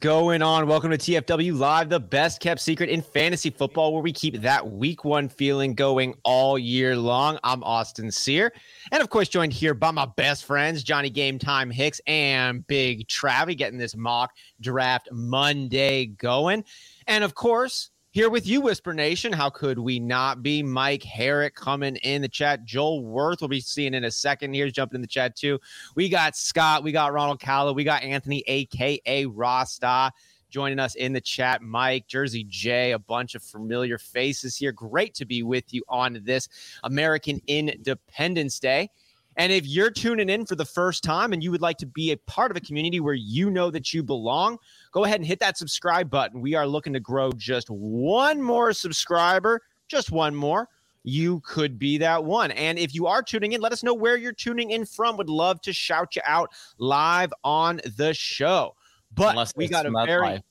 going on? Welcome to TFW Live, the best kept secret in fantasy football, where we keep that week one feeling going all year long. I'm Austin Sear, and of course, joined here by my best friends, Johnny Game Time Hicks and Big Travie, getting this mock draft Monday going. And of course, here with you, Whisper Nation. How could we not be? Mike Herrick coming in the chat. Joel Worth will be seeing in a second. Here's jumping in the chat too. We got Scott. We got Ronald Callow. We got Anthony, aka Rasta, joining us in the chat. Mike, Jersey J, a bunch of familiar faces here. Great to be with you on this American Independence Day. And if you're tuning in for the first time and you would like to be a part of a community where you know that you belong, go ahead and hit that subscribe button. We are looking to grow just one more subscriber, just one more. You could be that one. And if you are tuning in, let us know where you're tuning in from. Would love to shout you out live on the show. But Unless we got a very live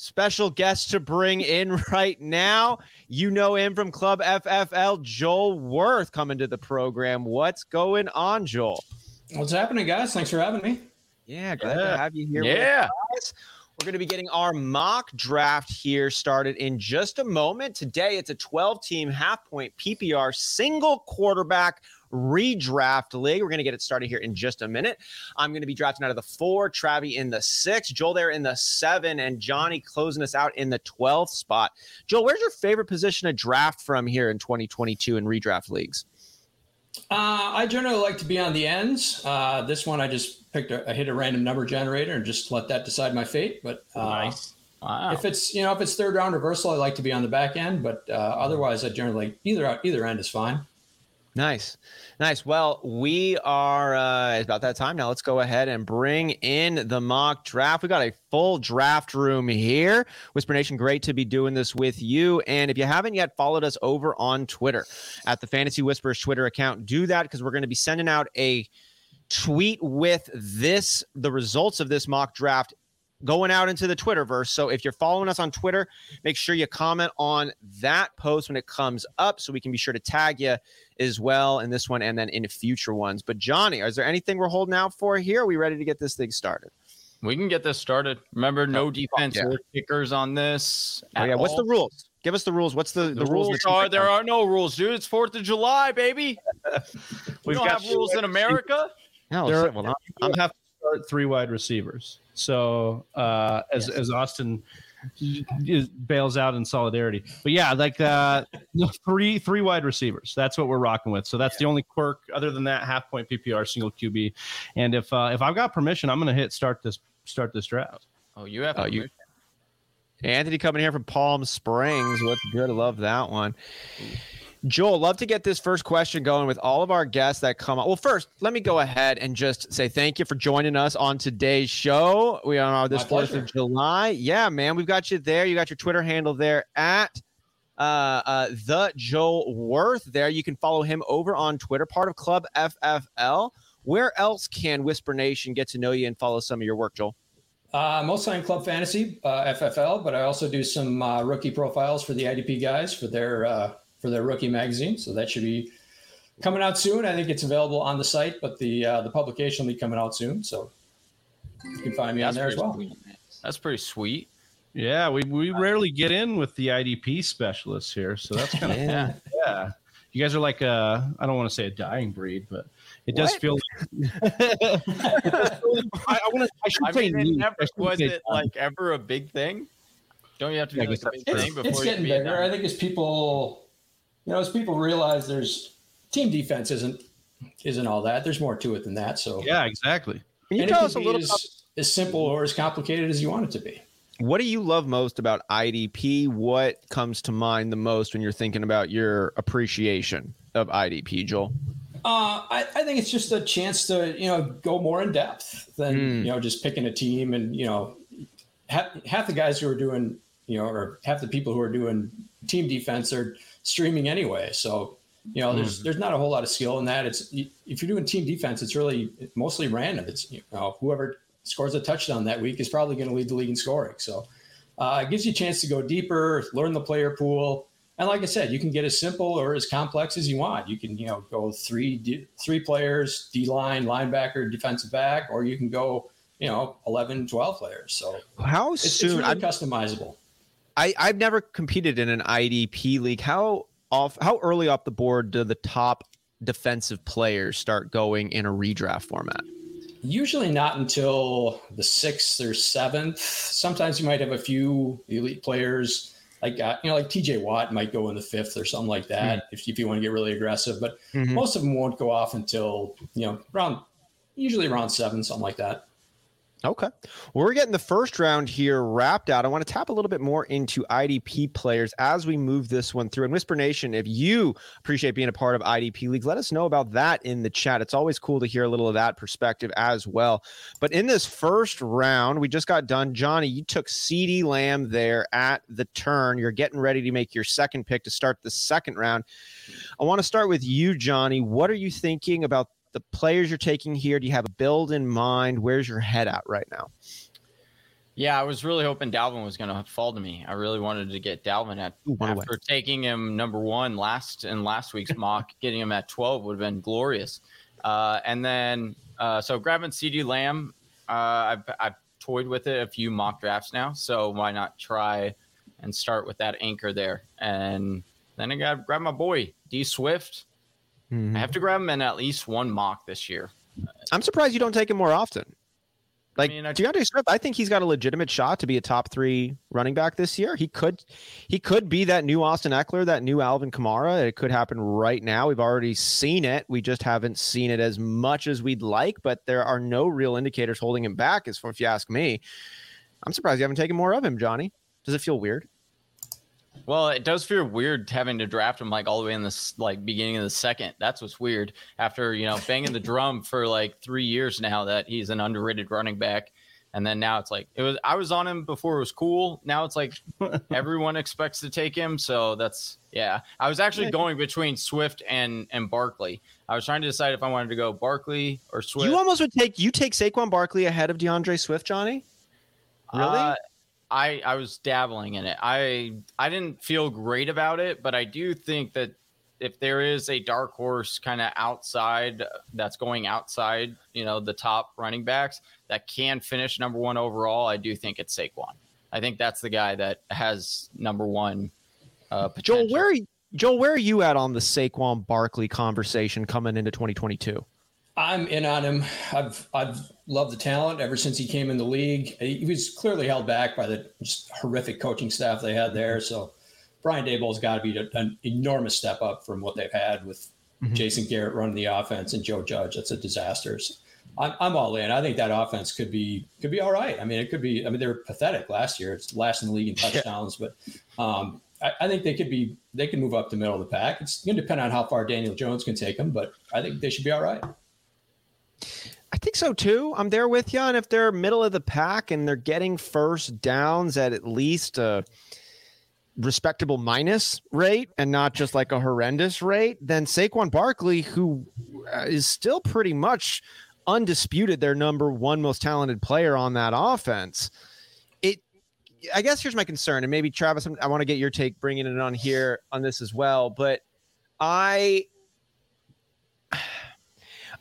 special guest to bring in right now. You know him from Club FFL, Joel Worth, coming to the program. What's going on, Joel? What's happening, guys? Thanks for having me. Yeah, glad yeah. to have you here. Yeah. We're going to be getting our mock draft here started in just a moment. Today, it's a 12 team half point PPR single quarterback redraft league. We're going to get it started here in just a minute. I'm going to be drafting out of the four, Travie in the six, Joel there in the seven, and Johnny closing us out in the 12th spot. Joel, where's your favorite position to draft from here in 2022 in redraft leagues? Uh, I generally like to be on the ends. Uh, this one, I just picked a, I hit a random number generator and just let that decide my fate. But uh, nice. Wow. If it's you know if it's third round reversal, I like to be on the back end. But uh, otherwise, I generally either either end is fine. Nice. Nice. Well, we are uh, about that time now. Let's go ahead and bring in the mock draft. We got a full draft room here. Whisper Nation, great to be doing this with you. And if you haven't yet followed us over on Twitter at the Fantasy Whispers Twitter account, do that because we're going to be sending out a tweet with this the results of this mock draft going out into the Twitterverse. So if you're following us on Twitter, make sure you comment on that post when it comes up so we can be sure to tag you as well in this one and then in future ones. But Johnny, is there anything we're holding out for here? Are we ready to get this thing started? We can get this started. Remember, no oh, defense yeah. or kickers on this. Oh, yeah. What's the rules? Give us the rules. What's the, the, the rules? rules are there are no rules, dude. It's Fourth of July, baby. we don't have rules in America. No, there, well, I'm, I'm have to start three wide receivers. So uh, as yes. as Austin bails out in solidarity, but yeah, like uh, three three wide receivers. That's what we're rocking with. So that's yeah. the only quirk. Other than that, half point PPR, single QB. And if uh, if I've got permission, I'm going to hit start this start this draft. Oh, you have. Oh, you. Anthony coming here from Palm Springs. What's good? I love that one. Ooh. Joel, love to get this first question going with all of our guests that come on. Well, first, let me go ahead and just say thank you for joining us on today's show. We are on this Fourth of July. Yeah, man, we've got you there. You got your Twitter handle there at uh, uh, the Joel Worth. There, you can follow him over on Twitter, part of Club FFL. Where else can Whisper Nation get to know you and follow some of your work, Joel? Uh, mostly on Club Fantasy, uh, FFL, but I also do some uh, rookie profiles for the IDP guys for their uh, for their rookie magazine. So that should be coming out soon. I think it's available on the site, but the uh, the publication will be coming out soon. So you can find me That's on there as well. Sweet. That's pretty sweet. Yeah, we, we rarely get in with the IDP specialists here, so that's kind of yeah. yeah. You guys are like a I don't want to say a dying breed, but it does what? feel. Like, I, I, wanna, I should I say mean, it never, was it like ever a big thing? Don't you have to be like a big thing before it's getting bigger? I think as people you know, as people realize there's team defense isn't isn't all that. There's more to it than that. So yeah, exactly. Can you tell us a little as, about- as simple or as complicated as you want it to be. What do you love most about IDP? What comes to mind the most when you're thinking about your appreciation of IDP, Joel? Uh, I, I, think it's just a chance to you know go more in depth than mm. you know just picking a team and you know half, half the guys who are doing you know or half the people who are doing team defense are streaming anyway. So you know, there's mm-hmm. there's not a whole lot of skill in that. It's if you're doing team defense, it's really mostly random. It's you know whoever scores a touchdown that week is probably going to lead the league in scoring. So uh, it gives you a chance to go deeper, learn the player pool, and like I said, you can get as simple or as complex as you want. You can you know go three D, three players, D line, linebacker, defensive back, or you can go you know 11, 12 players. So how it's, soon? It's really customizable. I I've never competed in an IDP league. How off? How early off the board do the top defensive players start going in a redraft format? Usually not until the sixth or seventh. Sometimes you might have a few elite players like uh, you know like TJ Watt might go in the fifth or something like that mm if, if you want to get really aggressive. But mm-hmm. most of them won't go off until you know around usually around seven, something like that. Okay. Well, we're getting the first round here wrapped out. I want to tap a little bit more into IDP players as we move this one through. And Whisper Nation, if you appreciate being a part of IDP leagues, let us know about that in the chat. It's always cool to hear a little of that perspective as well. But in this first round, we just got done. Johnny, you took CD Lamb there at the turn. You're getting ready to make your second pick to start the second round. I want to start with you, Johnny. What are you thinking about the players you're taking here? Do you have a build in mind? Where's your head at right now? Yeah, I was really hoping Dalvin was going to fall to me. I really wanted to get Dalvin at Ooh, after taking him number one last in last week's mock. Getting him at twelve would have been glorious. Uh, and then uh, so grabbing CD Lamb, uh, I've, I've toyed with it a few mock drafts now. So why not try and start with that anchor there? And then I got grab my boy D Swift. Mm-hmm. I have to grab him in at least one mock this year. I'm surprised you don't take him more often. Like I mean, I, D'Andre Swift, I think he's got a legitimate shot to be a top three running back this year. He could, he could be that new Austin Ekeler, that new Alvin Kamara. It could happen right now. We've already seen it. We just haven't seen it as much as we'd like. But there are no real indicators holding him back, as far if you ask me. I'm surprised you haven't taken more of him, Johnny. Does it feel weird? Well, it does feel weird having to draft him like all the way in the like beginning of the second. That's what's weird. After you know banging the drum for like three years now that he's an underrated running back, and then now it's like it was. I was on him before it was cool. Now it's like everyone expects to take him. So that's yeah. I was actually going between Swift and and Barkley. I was trying to decide if I wanted to go Barkley or Swift. You almost would take you take Saquon Barkley ahead of D'Andre Swift, Johnny. Really? Uh, I I was dabbling in it. I I didn't feel great about it, but I do think that if there is a dark horse kind of outside that's going outside, you know, the top running backs that can finish number one overall, I do think it's Saquon. I think that's the guy that has number one. Uh, Joel, where are you, Joel, where are you at on the Saquon Barkley conversation coming into 2022? I'm in on him. I've I've loved the talent ever since he came in the league. He was clearly held back by the just horrific coaching staff they had there. So Brian Daboll's got to be an enormous step up from what they've had with mm-hmm. Jason Garrett running the offense and Joe Judge. That's a disaster. So I'm, I'm all in. I think that offense could be could be all right. I mean, it could be. I mean, they were pathetic last year. It's last in the league in touchdowns, but um, I, I, think they could be. They can move up the middle of the pack. It's going to depend on how far Daniel Jones can take them, but I think they should be all right. I think so too. I'm there with you. And if they're middle of the pack and they're getting first downs at at least a respectable minus rate and not just like a horrendous rate, then Saquon Barkley, who uh, still pretty much undisputed their number one most talented player on that offense. It, I guess here's my concern, and maybe Travis, I want to get your take, bringing it on here on this as well. But I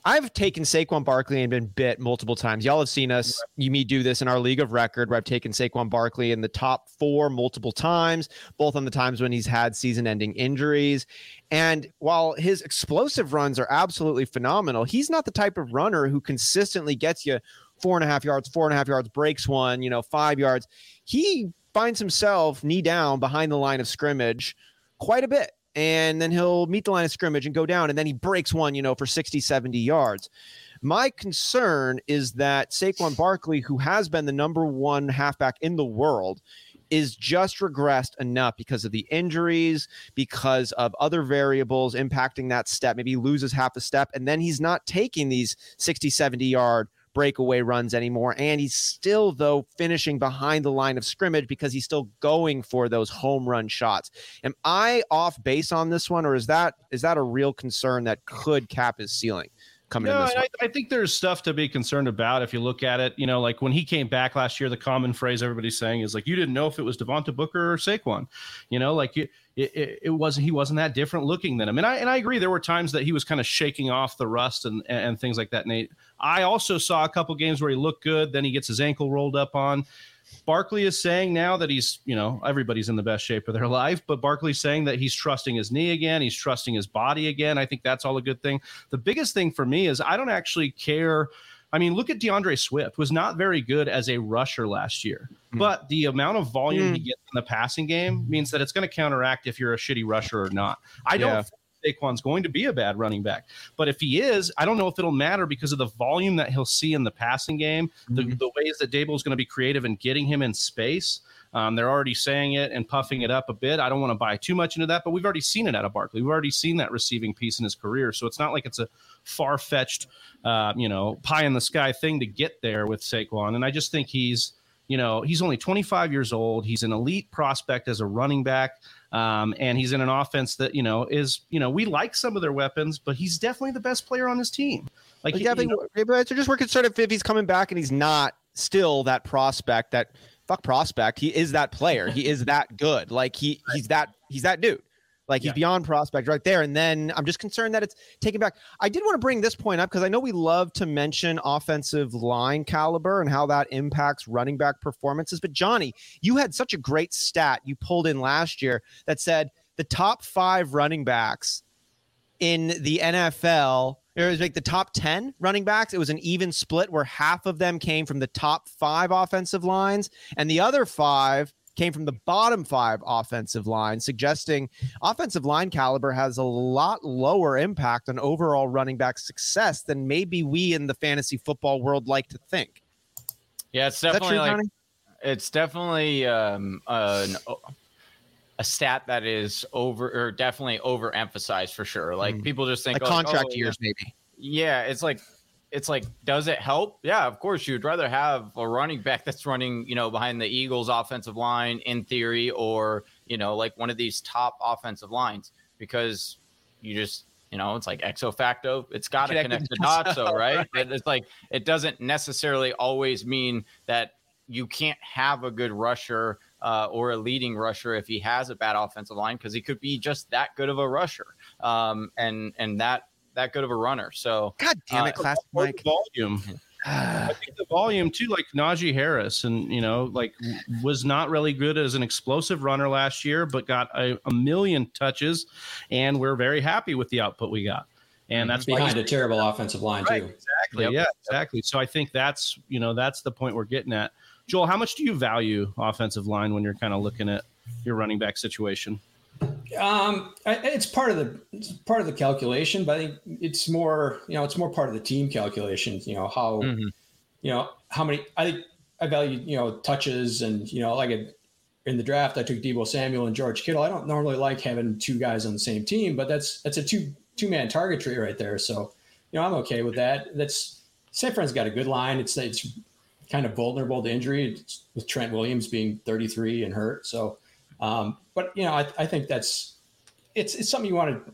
I've taken Saquon Barkley and been bit multiple times. Y'all have seen us, you me do this in our league of record where I've taken Saquon Barkley in the top four multiple times, both on the times when he's had season ending injuries. And while his explosive runs are absolutely phenomenal, he's not the type of runner who consistently gets you four and a half yards, four and a half yards, breaks one, you know, five yards. He finds himself knee down behind the line of scrimmage quite a bit and then he'll meet the line of scrimmage and go down and then he breaks one you know for 60 70 yards my concern is that Saquon Barkley who has been the number one halfback in the world is just regressed enough because of the injuries, because of other variables impacting that step. Maybe he loses half a step, and then he's not taking these 60, 70 yard breakaway runs anymore. And he's still, though, finishing behind the line of scrimmage because he's still going for those home run shots. Am I off base on this one, or is that is that a real concern that could cap his ceiling? Coming no, in I, I, think there's stuff to be concerned about if you look at it. You know, like when he came back last year, the common phrase everybody's saying is like, you didn't know if it was Devontae Booker or Saquon. You know, like it, it, it wasn't he wasn't that different looking than him. And I and I agree there were times that he was kind of shaking off the rust and and things like that. Nate, I also saw a couple games where he looked good, then he gets his ankle rolled up on. Barkley is saying now that he's, you know, everybody's in the best shape of their life, but Barkley's saying that he's trusting his knee again. He's trusting his body again. I think that's all a good thing. The biggest thing for me is I don't actually care. I mean, look at D'Andre Swift was not very good as a rusher last year, mm. but the amount of volume mm. he gets in the passing game means that it's going to counteract if you're a shitty rusher or not. I yeah. don't Saquon's going to be a bad running back. But if he is, I don't know if it'll matter because of the volume that he'll see in the passing game, the, mm-hmm. the ways that Daboll is going to be creative in getting him in space. Um, they're already saying it and puffing it up a bit. I don't want to buy too much into that, but we've already seen it out of Barkley. We've already seen that receiving piece in his career. So it's not like it's a far fetched, uh, you know, pie in the sky thing to get there with Saquon. And I just think he's, you know, he's only 25 years old. He's an elite prospect as a running back. Um, and he's in an offense that you know is you know we like some of their weapons, but he's definitely the best player on his team. Like definitely, you know, just we're concerned if he's coming back and he's not still that prospect that fuck prospect. He is that player. He is that good. Like he he's that he's that dude. Like he's yeah. beyond prospect right there. And then I'm just concerned that it's taken back. I did want to bring this point up because I know we love to mention offensive line caliber and how that impacts running back performances. But Johnny, you had such a great stat you pulled in last year that said the top five running backs in the NFL it was like the top 10 running backs. It was an even split where half of them came from the top five offensive lines, and the other five came from the bottom five offensive line, suggesting offensive line caliber has a lot lower impact on overall running back success than maybe we in the fantasy football world like to think. Yeah, it's definitely true, like it's definitely um, an, a stat that is over or definitely overemphasized for sure. Like mm. people just think like contract oh, years, yeah. maybe. Yeah, it's like it's like, does it help? Yeah, of course. You'd rather have a running back that's running, you know, behind the Eagles' offensive line in theory, or you know, like one of these top offensive lines, because you just, you know, it's like exo facto. It's got to connect the dots, though, right? right? It's like it doesn't necessarily always mean that you can't have a good rusher uh, or a leading rusher if he has a bad offensive line because he could be just that good of a rusher. Um, and and that that good of a runner. So God damn it, uh, classic Mike. Volume. I think the volume too, like Najee Harris, and you know, like was not really good as an explosive runner last year, but got a, a million touches, and we're very happy with the output we got. And that's behind a terrible offensive line right, too. Exactly. Yep. Yeah. Exactly. So I think that's you know that's the point we're getting at. Joel, how much do you value offensive line when you're kind of looking at your running back situation? Um, it's part of the it's part of the calculation, but I think it's more you know it's more part of the team calculation. You know how mm-hmm. you know how many I think I value you know touches and you know like a, in the draft I took Deebo Samuel and George Kittle. I don't normally like having two guys on the same team, but that's that's a two two man target tree right there. So you know I'm okay with that. That's San Fran's got a good line. It's it's kind of vulnerable to injury it's, with Trent Williams being 33 and hurt. So um, but you know, I, I think that's it's it's something you want to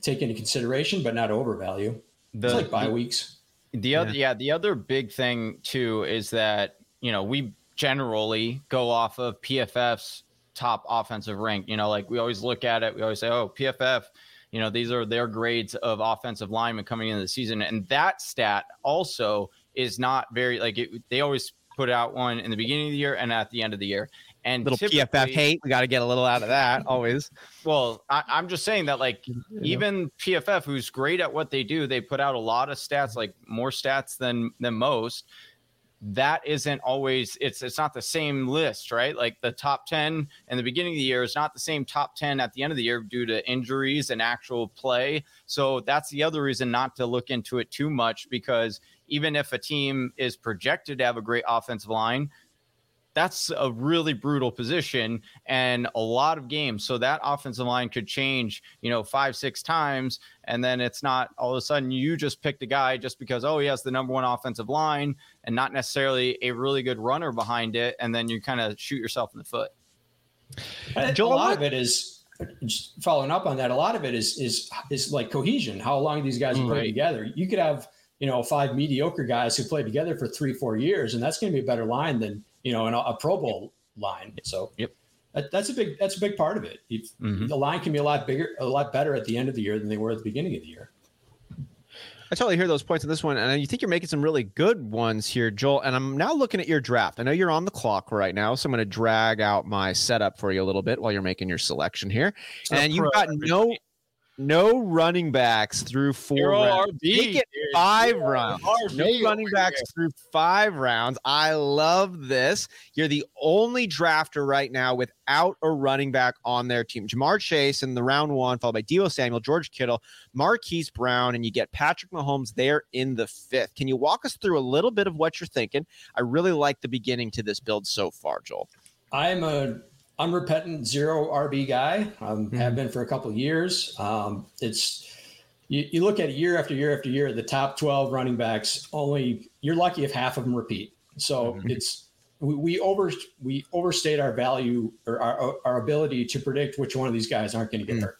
take into consideration, but not overvalue. The, it's like bye the, weeks. The other, yeah. yeah, the other big thing too is that you know we generally go off of PFF's top offensive rank. You know, like we always look at it, we always say, oh, PFF. You know, these are their grades of offensive linemen coming into the season, and that stat also is not very like it, they always put out one in the beginning of the year and at the end of the year. And little PFF hate, we got to get a little out of that always. Well, I, am just saying that like even PFF, who's great at what they do, they put out a lot of stats, like more stats than than most. That isn't always it's it's not the same list, right? Like the top ten in the beginning of the year is not the same top ten at the end of the year due to injuries and actual play. So that's the other reason not to look into it too much because even if a team is projected to have a great offensive line, that's a really brutal position and a lot of games. So that offensive line could change, you know, five, six times. And then it's not all of a sudden you just picked a guy just because, oh, he has the number one offensive line and not necessarily a really good runner behind it. And then you kind of shoot yourself in the foot. Joel, a lot of it is following up on that, a lot of it is is is like cohesion. How long these guys mm, play right. together. You could have you know five mediocre guys who play together for three four years, and that's going to be a better line than you know an, a Pro Bowl line. So yep. That, that's a big that's a big part of it. Mm-hmm. The line can be a lot bigger, a lot better at the end of the year than they were at the beginning of the year. I totally hear those points in this one, and you think you're making some really good ones here, Joel. And I'm now looking at your draft. I know you're on the clock right now, so I'm going to drag out my setup for you a little bit while you're making your selection here. and you've got no no running backs through four Zero rounds. RB, five Zero rounds. RB no running backs here. through five rounds. I love this. You're the only drafter right now without a running back on their team. Ja'Marr Chase in the round one, followed by Deebo Samuel, George Kittle, Marquise Brown, and you get Patrick Mahomes there in the fifth. Can you walk us through a little bit of what you're thinking? I really like the beginning to this build so far, Joel. I'm a unrepentant zero RB guy. Um, mm-hmm. Have been for a couple years. Um, it's you, you, look at it year after year after year. The top twelve running backs only you're lucky if half of them repeat. So mm-hmm. it's we, we, over we overstate our value or our, our ability to predict which one of these guys aren't going to get mm-hmm. hurt.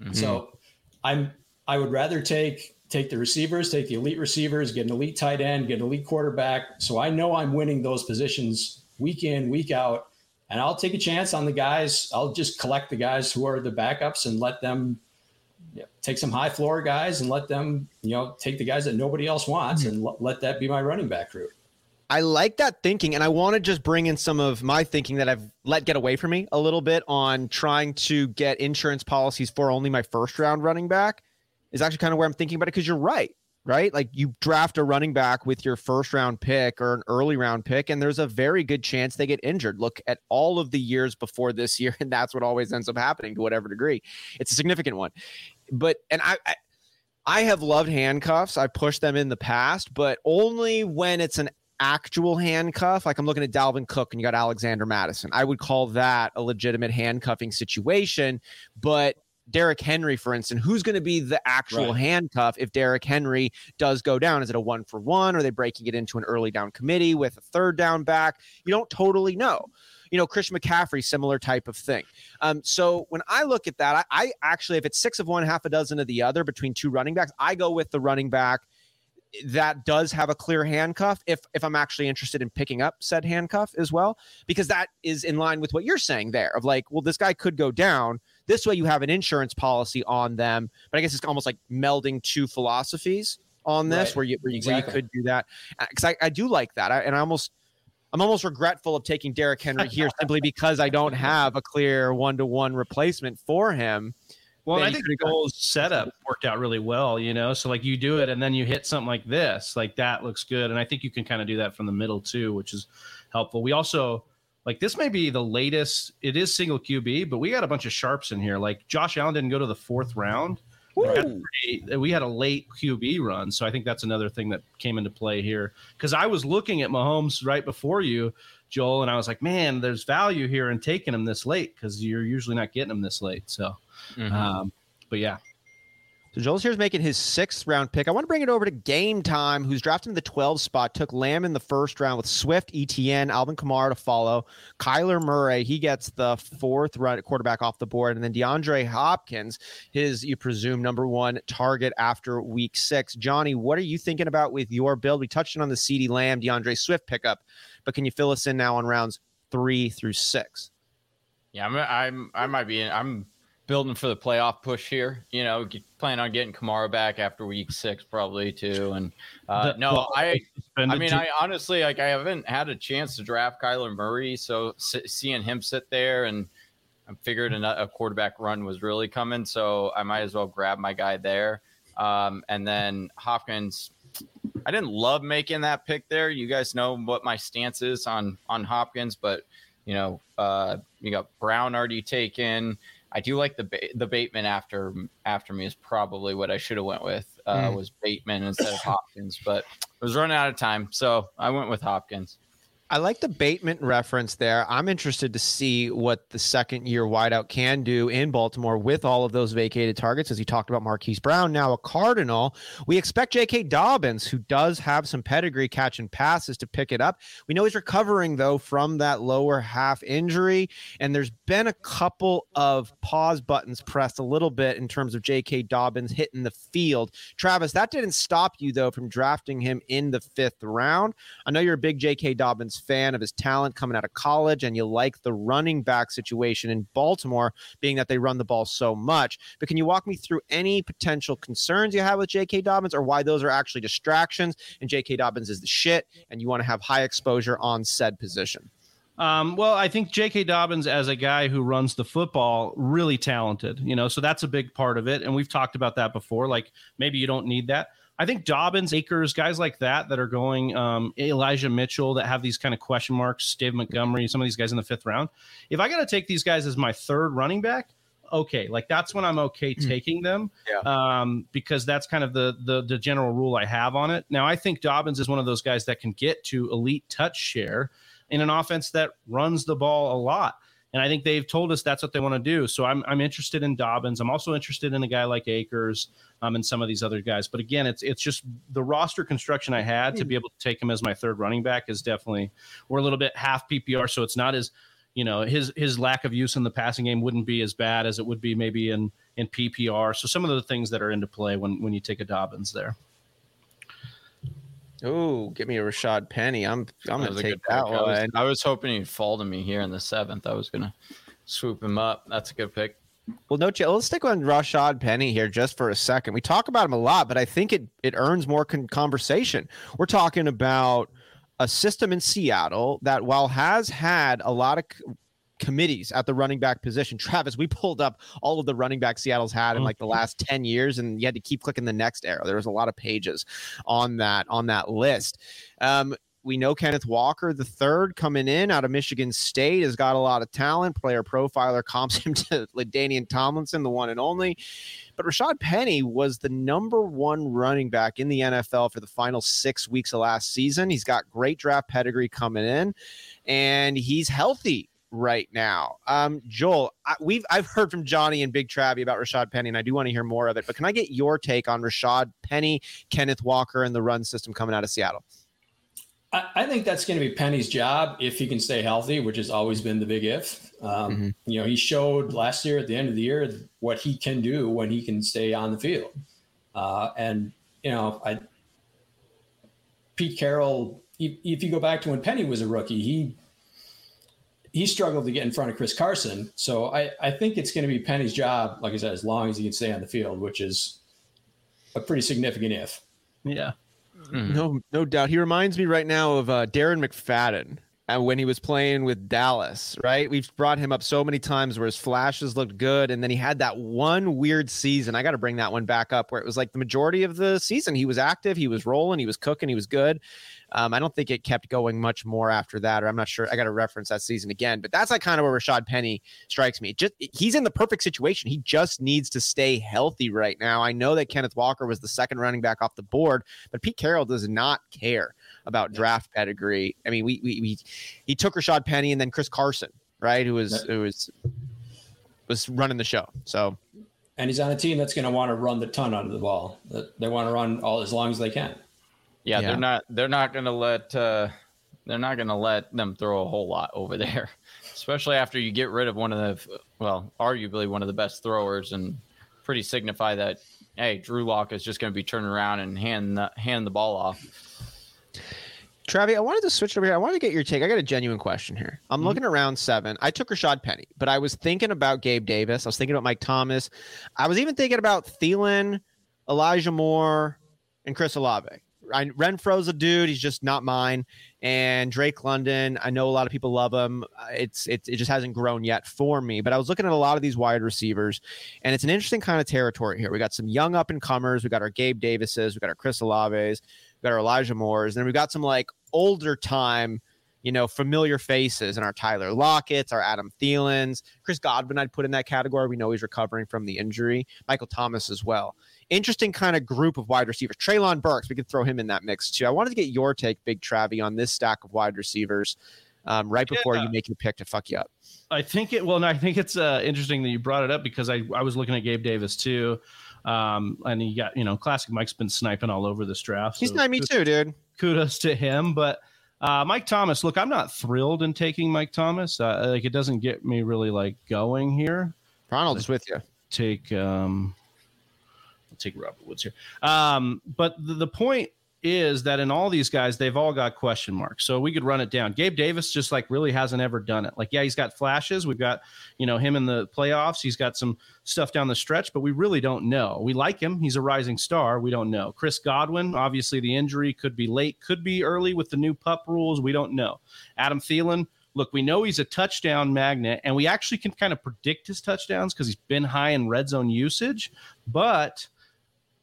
Mm-hmm. So I'm I would rather take take the receivers, take the elite receivers, get an elite tight end, get an elite quarterback. So I know I'm winning those positions week in week out and I'll take a chance on the guys. I'll just collect the guys who are the backups and let them you know, take some high floor guys and let them, you know, take the guys that nobody else wants mm-hmm. and l- let that be my running back group. I like that thinking, and I want to just bring in some of my thinking that I've let get away from me a little bit on trying to get insurance policies for only my first round running back. Is actually kind of where I'm thinking about it because you're right right? Like you draft a running back with your first round pick or an early round pick, and there's a very good chance they get injured. Look at all of the years before this year, and that's what always ends up happening to whatever degree. It's a significant one. But and I, I I have loved handcuffs. I pushed them in the past, but only when it's an actual handcuff. Like I'm looking at Dalvin Cook and you got Alexander Mattison. I would call that a legitimate handcuffing situation, but Derrick Henry, for instance, who's going to be the actual right. handcuff if Derrick Henry does go down? Is it a one for one? Are they breaking it into an early down committee with a third down back? You don't totally know. You know, Chris McCaffrey, similar type of thing. Um, so when I look at that, I, I actually, if it's six of one, half a dozen of the other between two running backs, I go with the running back that does have a clear handcuff if if I'm actually interested in picking up said handcuff as well because that is in line with what you're saying there of like well this guy could go down this way, you have an insurance policy on them. But I guess it's almost like melding two philosophies on this, right. where you where you, exactly. where you, could do that. Uh, because I, I do like that, I, and I almost I'm almost regretful of taking Derrick Henry here simply because I don't have a clear one to one replacement for him. Well, I think the goal setup worked out really well, you know. So like you do it and then you hit something like this, like that looks good. And I think you can kind of do that from the middle too, which is helpful. We also like this may be the latest. It is single QB, but we got a bunch of sharps in here. Like Josh Allen didn't go to the fourth round. We had, pretty, we had, a late QB run, so I think that's another thing that came into play here. Because I was looking at Mahomes right before you, Joel, and I was like, man, there's value here in taking him this late because you're usually not getting him this late. So, mm-hmm. um, but yeah, so here's making his sixth round pick. I want to bring it over to Game Time, who's drafted in the 12 spot, took Lamb in the first round with Swift, ETN, Alvin Kamara to follow. Kyler Murray, he gets the fourth run quarterback off the board. And then DeAndre Hopkins, his, you presume, number one target after week six. Johnny, what are you thinking about with your build? We touched on the CD Lamb, D'Andre Swift pickup, but can you fill us in now on rounds three through six? Yeah, I'm, I'm I might be in, I'm building for the playoff push here. You know, plan on getting Kamara back after week six, probably too. And uh, no, well, I, I mean, I honestly like I haven't had a chance to draft Kyler Murray, so seeing him sit there and I figured a, a, quarterback run was really coming, so I might as well grab my guy there. Um, and then Hopkins, I didn't love making that pick there. You guys know what my stance is on on Hopkins, but you know, uh, you got Brown already taken. I do like the the Bateman after after me is probably what I should have went with uh, mm. was Bateman instead of Hopkins, but I was running out of time, so I went with Hopkins. I like the Bateman reference there. I'm interested to see what the second year wideout can do in Baltimore with all of those vacated targets. As you talked about Marquise Brown, now a Cardinal. We expect J.K. Dobbins, who does have some pedigree catching passes, to pick it up. We know he's recovering, though, from that lower half injury. And there's been a couple of pause buttons pressed a little bit in terms of J.K. Dobbins hitting the field. Travis, that didn't stop you, though, from drafting him in the fifth round. I know you're a big J.K. Dobbins fan of his talent coming out of college, and you like the running back situation in Baltimore, being that they run the ball so much. But can you walk me through any potential concerns you have with J.K. Dobbins, or why those are actually distractions, and J.K. Dobbins is the shit, and you want to have high exposure on said position? Um, well, I think J.K. Dobbins, as a guy who runs the football, really talented. You know, so that's a big part of it, and we've talked about that before. Like maybe you don't need that. I think Dobbins, Akers, guys like that that are going, um, Elijah Mitchell that have these kind of question marks, Dave Montgomery, some of these guys in the fifth round. If I got to take these guys as my third running back, okay, like that's when I'm okay mm. taking them, yeah. um, because that's kind of the, the the general rule I have on it. Now I think Dobbins is one of those guys that can get to elite touch share in an offense that runs the ball a lot. And I think they've told us that's what they want to do. So I'm, I'm interested in Dobbins. I'm also interested in a guy like Akers um, and some of these other guys. But again, it's it's just the roster construction I had to be able to take him as my third running back is definitely we're a little bit half PPR, so it's not as you know his his lack of use in the passing game wouldn't be as bad as it would be maybe in in PPR. So some of the things that are into play when when you take a Dobbins there. Oh, give me a Rashad Penny. I'm I'm gonna take that one. I was, I was, hoping he'd fall to me here in the seventh. I was gonna swoop him up. That's a good pick. Well, no, let's stick on Rashad Penny here just for a second. We talk about him a lot, but I think it it earns more con- conversation. We're talking about a system in Seattle that, while has had a lot of committees at the running back position. Travis, we pulled up all of the running back Seattle's had in like the mm-hmm. last 10 years, and you had to keep clicking the next arrow. There was a lot of pages on that on that list. Um, we know Kenneth Walker, the third coming in out of Michigan State, has got a lot of talent. Player profiler comps him to LaDainian Tomlinson, the one and only. But Rashad Penny was the number one running back in the NFL for the final six weeks of last season. He's got great draft pedigree coming in, and he's healthy right now. Um, Joel, I, we've I've heard from Johnny and Big Travie about Rashad Penny, and I do want to hear more of it. But can I get your take on Rashad Penny, Kenneth Walker, and the run system coming out of Seattle? I, I think that's going to be Penny's job if he can stay healthy, which has always been the big if. Um, mm-hmm. You know, he showed last year at the end of the year what he can do when he can stay on the field. Uh, and you know, I Pete Carroll. If you go back to when Penny was a rookie, he he struggled to get in front of Chris Carson. So I, I think it's going to be Penny's job, like I said, as long as he can stay on the field, which is a pretty significant if. Yeah. Mm-hmm. No, no doubt. He reminds me right now of uh, Darren McFadden and when he was playing with Dallas, right? We've brought him up so many times where his flashes looked good, and then he had that one weird season. I got to bring that one back up where it was like the majority of the season he was active, he was rolling, he was cooking, he was good, um, I don't think it kept going much more after that, or I'm not sure. I got to reference that season again, but that's like kind of where Rashad Penny strikes me. Just he's in the perfect situation. He just needs to stay healthy right now. I know that Kenneth Walker was the second running back off the board, but Pete Carroll does not care about draft pedigree. I mean, we we, we he took Rashad Penny and then Chris Carson, right? Who was who was was running the show. So and he's on a team that's going to want to run the ton out of the ball. They want to run all as long as they can. Yeah, yeah, they're not they're not going to let uh, they're not going to let them throw a whole lot over there, especially after you get rid of one of the well, arguably one of the best throwers and pretty signify that hey, Drew Lock is just going to be turning around and hand the, hand the ball off. Travie, I wanted to switch over here. I wanted to get your take. I got a genuine question here. I'm mm-hmm. looking around seven. I took Rashad Penny, but I was thinking about Gabe Davis. I was thinking about Mike Thomas. I was even thinking about Thielen, Elijah Moore, and Chris Olave. I, Renfrow's a dude. He's just not mine. And Drake London, I know a lot of people love him. Uh, it's it, it just hasn't grown yet for me. But I was looking at a lot of these wide receivers, and it's an interesting kind of territory here. We got some young up and comers. We got our Gabe Davises. We got our Chris Olaves. We got our Elijah Moores. And then we got some like older time you know, familiar faces and our Tyler Lockett's, our Adam Thielens, Chris Godwin, I'd put in that category. We know he's recovering from the injury. Michael Thomas as well. Interesting kind of group of wide receivers. Treylon Burks, we could throw him in that mix too. I wanted to get your take, Big Travie, on this stack of wide receivers um, right before yeah. you make your pick to fuck you up. I think it. Well, no, I think it's uh, interesting that you brought it up because I I was looking at Gabe Davis too, um, and he got you know classic Mike's been sniping all over this draft. He's so not me too, dude. Kudos to him, but uh, Mike Thomas, look, I'm not thrilled in taking Mike Thomas. Uh, like it doesn't get me really like going here. Ronald's is with you. Take um, I'll take Robert Woods here. Um, but the, the point is that in all these guys, they've all got question marks. So we could run it down. Gabe Davis just like really hasn't ever done it. Like, yeah, he's got flashes. We've got, you know, him in the playoffs. He's got some stuff down the stretch, but we really don't know. We like him. He's a rising star. We don't know. Chris Godwin, obviously the injury could be late, could be early with the new pup rules. We don't know. Adam Thielen, look, we know he's a touchdown magnet, and we actually can kind of predict his touchdowns because he's been high in red zone usage, but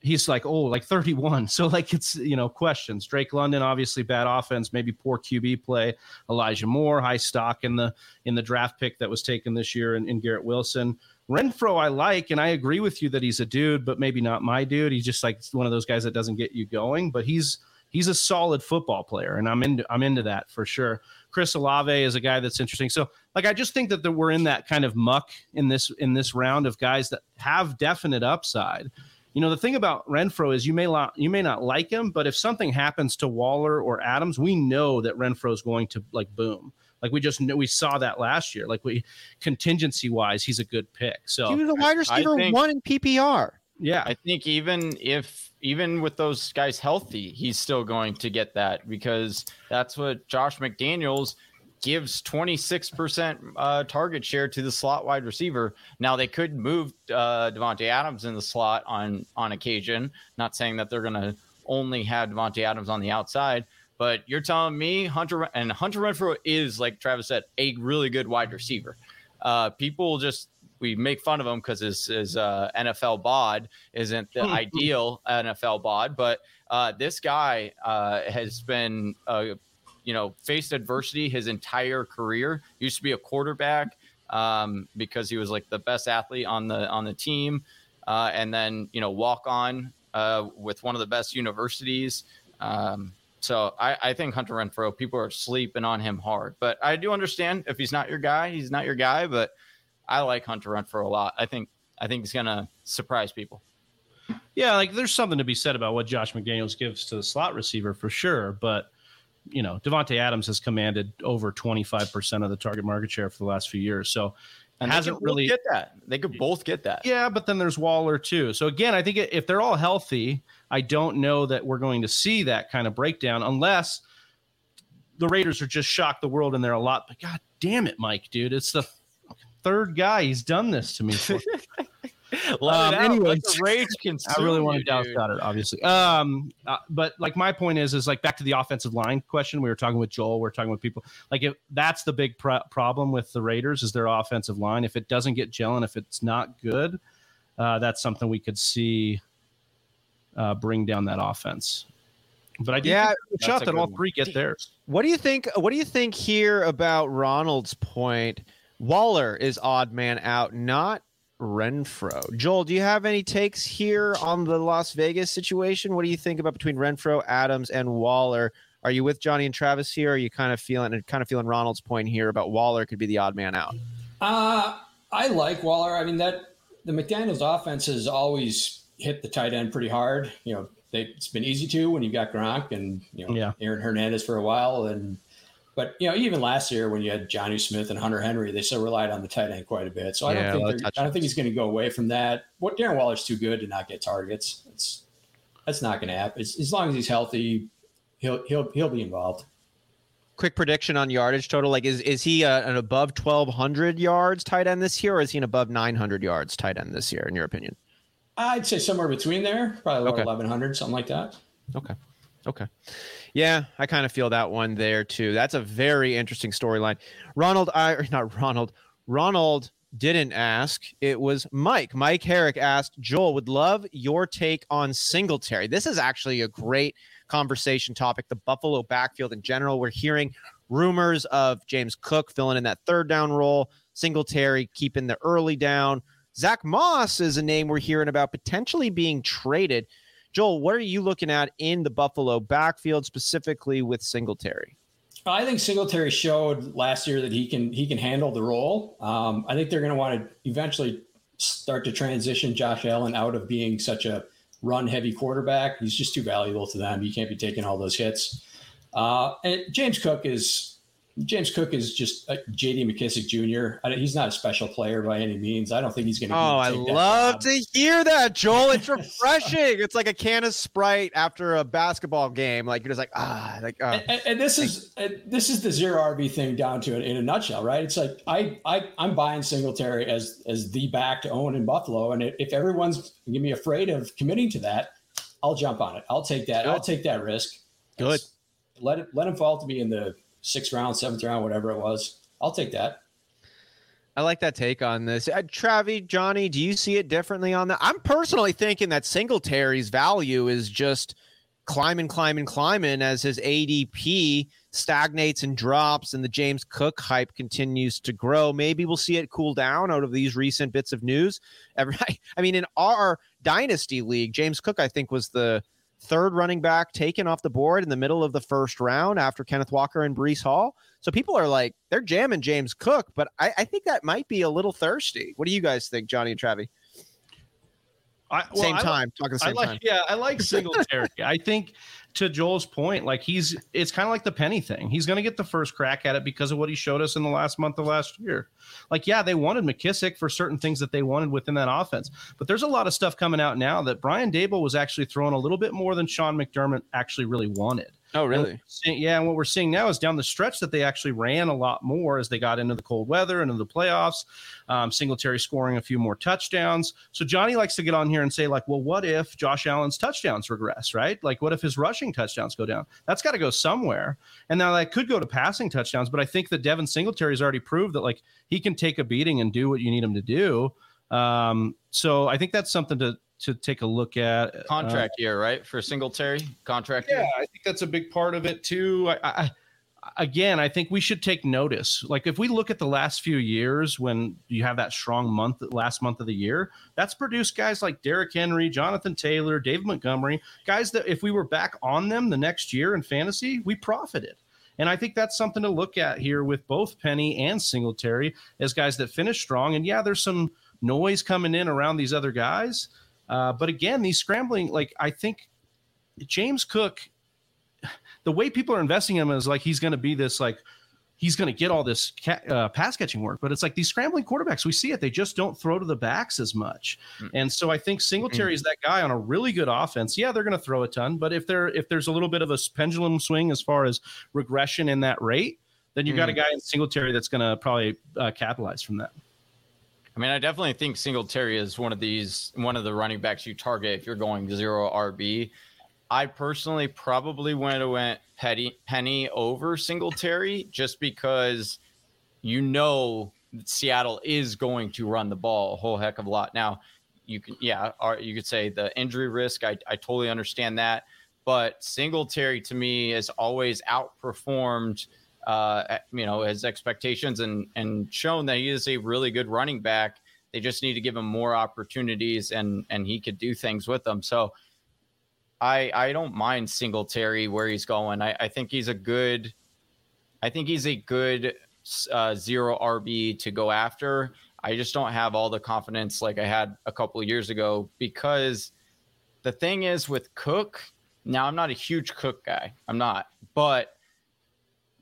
he's like oh like 31 so like it's you know questions. Drake london obviously bad offense maybe poor qb play. Elijah moore high stock in the in the draft pick that was taken this year in, in garrett wilson. Renfrow i like and i agree with you that he's a dude but maybe not my dude. He's just like one of those guys that doesn't get you going but he's he's a solid football player and i'm into i'm into that for sure. Chris olave is a guy that's interesting. So like i just think that the, we're in that kind of muck in this in this round of guys that have definite upside you know the thing about Renfrow is you may not you may not like him, but if something happens to Waller or Adams, we know that Renfrow is going to like boom. Like we just we saw that last year. Like we contingency wise, he's a good pick. So he was a wide receiver think, one in PPR. Yeah, I think even if even with those guys healthy, he's still going to get that because that's what Josh McDaniels gives 26% uh, target share to the slot wide receiver. Now they could move uh, Davante Adams in the slot on on occasion. Not saying that they're going to only have Davante Adams on the outside, but you're telling me Hunter and Hunter Renfrow is like Travis said, a really good wide receiver. Uh, people just we make fun of him because his, his uh, NFL bod isn't the ideal NFL bod, but uh, this guy uh, has been you know, faced adversity his entire career. He used to be a quarterback um, because he was like the best athlete on the on the team, uh, and then you know walk on uh, with one of the best universities. Um, so I, I think Hunter Renfrow, people are sleeping on him hard, but I do understand if he's not your guy, he's not your guy. But I like Hunter Renfrow a lot. I think I think he's gonna surprise people. Yeah, like there's something to be said about what Josh McDaniels gives to the slot receiver for sure, but you know, Davante Adams has commanded over 25% of the target market share for the last few years. So and hasn't really get that. They could both get that. Yeah, but then there's Waller too. So again, I think if they're all healthy, I don't know that we're going to see that kind of breakdown unless the Raiders are just shocked the world and they're a lot. But God damn it, Mike, dude, it's the third guy he's done this to me. For. um, anyways, rage I really want to Dallas Goedert, obviously. Um, uh, but like my point is, is like back to the offensive line question. We were talking with Joel. We are talking with people. Like if that's the big problem with the Raiders is their offensive line. If it doesn't get gelling, if it's not good, uh, that's something we could see uh, bring down that offense. But I do yeah, shot that all three get there. What do you think? What do you think here about Ronald's point? Waller is odd man out, not Renfrow. Joel, do you have any takes here on the Las Vegas situation? What do you think about between Renfrow, Adams, and Waller? Are you with Johnny and Travis here? are you kind of feeling kind of feeling Ronald's point here about Waller could be the odd man out? Uh, I like Waller. I mean that the McDaniels offense has always hit the tight end pretty hard. You know, they, it's been easy to when you've got Gronk and you know yeah. Aaron Hernandez for a while, and but you know, even last year when you had Jonnu Smith and Hunter Henry, they still relied on the tight end quite a bit. So I yeah, don't think I don't think he's going to go away from that. What Darren Waller's too good to not get targets. It's that's not going to happen. It's, as long as he's healthy, he'll he'll he'll be involved. Quick prediction on yardage total. Like, is is he a, an above twelve hundred yards tight end this year, or is he an above nine hundred yards tight end this year? In your opinion, I'd say somewhere between there, probably okay. eleven hundred, something like that. Okay. Okay. Yeah, I kind of feel that one there too. That's a very interesting storyline. Ronald, I not Ronald. Ronald didn't ask. It was Mike. Mike Herrick asked, Joel, would love your take on Singletary. This is actually a great conversation topic. The Buffalo backfield in general. We're hearing rumors of James Cook filling in that third down role, Singletary keeping the early down. Zach Moss is a name we're hearing about potentially being traded. Joel, what are you looking at in the Buffalo backfield, specifically with Singletary? I think Singletary showed last year that he can he can handle the role. Um, I think they're going to want to eventually start to transition Josh Allen out of being such a run heavy quarterback. He's just too valuable to them. You can't be taking all those hits. Uh, and James Cook is James Cook is just J.D. McKissic Jr. he's not a special player by any means. I don't think he's going to. Oh, I love to hear that, Joel. It's refreshing. it's like a can of Sprite after a basketball game. Like you're just like ah, like. Uh, and, and, this is and this is the zero RB thing down to it in a nutshell, right? It's like I I I'm buying Singletary as as the back to own in Buffalo, and if everyone's gonna be afraid of committing to that, I'll jump on it. I'll take that. Good. I'll take that risk. Good. let it let him fall to me in the sixth round, seventh round, whatever it was. I'll take that. I like that take on this. Uh, Travie, Johnny, do you see it differently on that? I'm personally thinking that Singletary's value is just climbing, climbing, climbing as his ADP stagnates and drops and the James Cook hype continues to grow. Maybe we'll see it cool down out of these recent bits of news. Every, I mean, in our dynasty league, James Cook, I think, was the third running back taken off the board in the middle of the first round after Kenneth Walker and Breece Hall. So people are like, they're jamming James Cook, but I, I think that might be a little thirsty. What do you guys think, Johnny and Travie? I, well, same time, I, talking the same like, time. Yeah, I like Singletary. I think to Joel's point, like he's it's kind of like the penny thing. He's going to get the first crack at it because of what he showed us in the last month of last year. Like, yeah, they wanted McKissic for certain things that they wanted within that offense, but there's a lot of stuff coming out now that Brian Daboll was actually throwing a little bit more than Sean McDermott actually really wanted. Oh, really? And yeah. And what we're seeing now is down the stretch that they actually ran a lot more as they got into the cold weather and into the playoffs. Um, Singletary scoring a few more touchdowns. So Johnny likes to get on here and say, like, well, what if Josh Allen's touchdowns regress, right? Like, what if his rushing touchdowns go down? That's got to go somewhere. And now that could go to passing touchdowns, but I think that Devin Singletary has already proved that, like, he can take a beating and do what you need him to do. Um, so I think that's something to to take a look at. Uh, Contract uh, year, right? For Singletary contract. Yeah, year? I think that's a big part of it too. I, I, again, I think we should take notice. Like if we look at the last few years when you have that strong month, last month of the year, that's produced guys like Derrick Henry, Jonathan Taylor, Dave Montgomery, guys that if we were back on them the next year in fantasy, we profited. And I think that's something to look at here with both Penny and Singletary as guys that finish strong. And yeah, there's some noise coming in around these other guys. Uh, but again, these scrambling, like I think James Cook, the way people are investing in him is like he's going to be this like he's going to get all this ca- uh, pass catching work. But it's like these scrambling quarterbacks, we see it; they just don't throw to the backs as much. Mm-hmm. And so I think Singletary mm-hmm. is that guy on a really good offense. Yeah, they're going to throw a ton, but if there if there's a little bit of a pendulum swing as far as regression in that rate, then you mm-hmm. got a guy in Singletary that's going to probably uh, capitalize from that. I mean, I definitely think Singletary is one of these, one of the running backs you target if you're going zero RB. I personally probably went went Petty, Penny over Singletary just because you know Seattle is going to run the ball a whole heck of a lot. Now, you can, yeah, you could say the injury risk. I, I totally understand that. But Singletary to me has always outperformed – uh, you know, his expectations and and shown that he is a really good running back. They just need to give him more opportunities, and and he could do things with them. So, I I don't mind Singletary where he's going. I, I think he's a good, I think he's a good uh, zero RB to go after. I just don't have all the confidence like I had a couple years ago because the thing is with Cook. Now I'm not a huge Cook guy. I'm not, but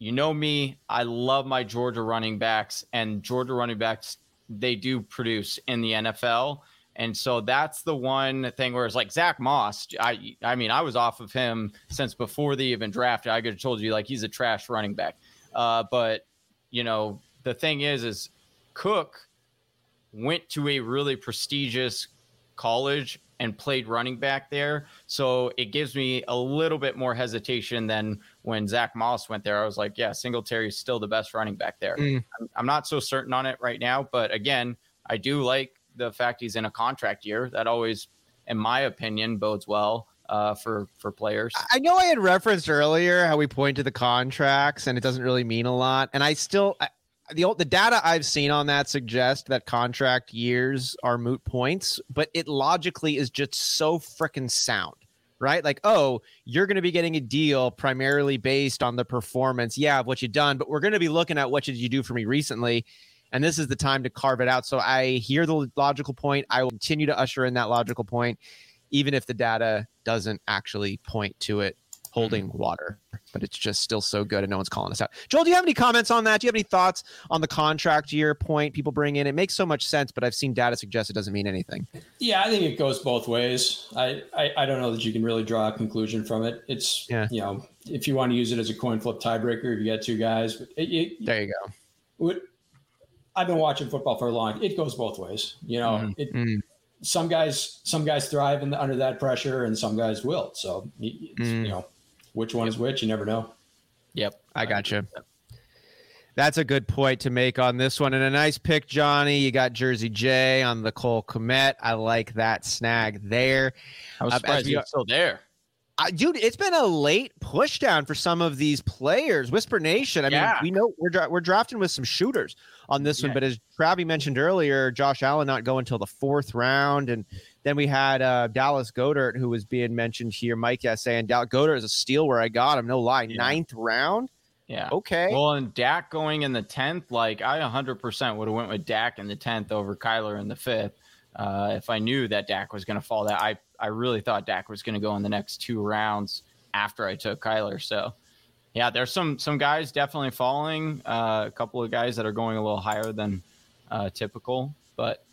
you know me, I love my Georgia running backs, and Georgia running backs, they do produce in the NFL. And so that's the one thing where it's like Zach Moss. I I mean, I was off of him since before they even drafted. I could have told you like he's a trash running back. Uh, but you know, the thing is, is Cook went to a really prestigious college and played running back there. So it gives me a little bit more hesitation than when Zach Moss went there. I was like, yeah, Singletary is still the best running back there. Mm. I'm, I'm not so certain on it right now, but again, I do like the fact he's in a contract year. That always, in my opinion, bodes well uh, for for players. I know I had referenced earlier how we point to the contracts and it doesn't really mean a lot, and I still I, the the data I've seen on that suggest that contract years are moot points, but it logically is just so freaking sound. Right, like, oh, you're going to be getting a deal primarily based on the performance, yeah, of what you've done, but we're going to be looking at what did you do for me recently, and this is the time to carve it out. So I hear the logical point. I will continue to usher in that logical point, even if the data doesn't actually point to it holding mm-hmm. water. But it's just still so good, and no one's calling us out. Joel, do you have any comments on that? Do you have any thoughts on the contract year point people bring in? It makes so much sense, but I've seen data suggest it doesn't mean anything. Yeah, I think it goes both ways. I, I, I don't know that you can really draw a conclusion from it. It's yeah. you know if you want to use it as a coin flip tiebreaker, if you got two guys, it, it, there you go. I've been watching football for a long. It goes both ways. You know, mm it, mm some guys some guys thrive the, under that pressure, and some guys will. So mm you know, which one is which, you never know. Yep, I got you. That's a good point to make on this one. And a nice pick, Johnny. You got Jersey J on the Cole Kmet. I like that snag there. I was surprised uh, still there. I, dude, it's been a late push down for some of these players. Whisper Nation. I yeah. mean, we know we're dra- we're drafting with some shooters on this yeah. one, but as Travie mentioned earlier, Josh Allen not going until the fourth round, and then we had uh, Dallas Goedert who was being mentioned here. Mike, yeah, saying Dallas Goedert is a steal where I got him. No lie, yeah. ninth round. Yeah. Okay. Well, and Dak going in the tenth, like I 100% would have went with Dak in the tenth over Kyler in the fifth. Uh, if I knew that Dak was going to fall, that I I really thought Dak was going to go in the next two rounds after I took Kyler. So, yeah, there's some some guys definitely falling. Uh, a couple of guys that are going a little higher than uh, typical, but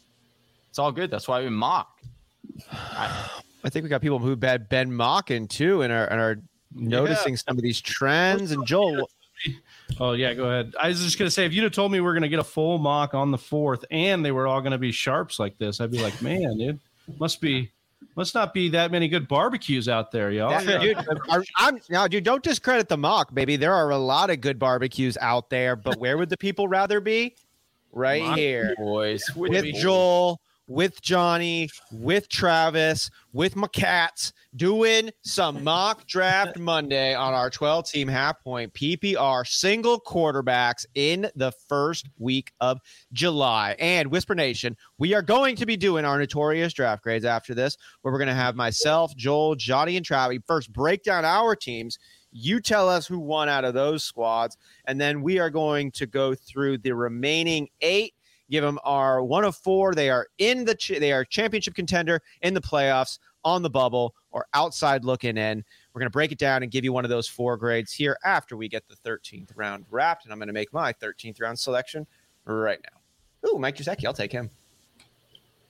it's all good. That's why we mock. I, I think we got people who had Ben mocking too, and are and are noticing yeah. some of these trends. And Joel. Oh yeah, go ahead. I was just gonna say, if you'd have told me we are gonna get a full mock on the fourth, and they were all gonna be sharps like this, I'd be like, man, dude, must be must not be that many good barbecues out there, y'all. Yeah, dude, I'm, now, dude, don't discredit the mock, baby. There are a lot of good barbecues out there, but where would the people rather be? Right mock here, boys, with Joel, with Johnny, with Travis, with my cats, doing some mock draft Monday on our 12 team half point PPR single quarterbacks in the first week of July. And Whisper Nation, we are going to be doing our notorious draft grades after this, where we're going to have myself, Joel, Johnny, and Travis first break down our teams. You tell us who won out of those squads, and then we are going to go through the remaining eight give them our one of four. They are in the ch- they are championship contender in the playoffs on the bubble or outside looking in. We're going to break it down and give you one of those four grades here after we get the 13th round wrapped. And I'm going to make my 13th round selection right now. Ooh, Mike Gesicki. I'll take him.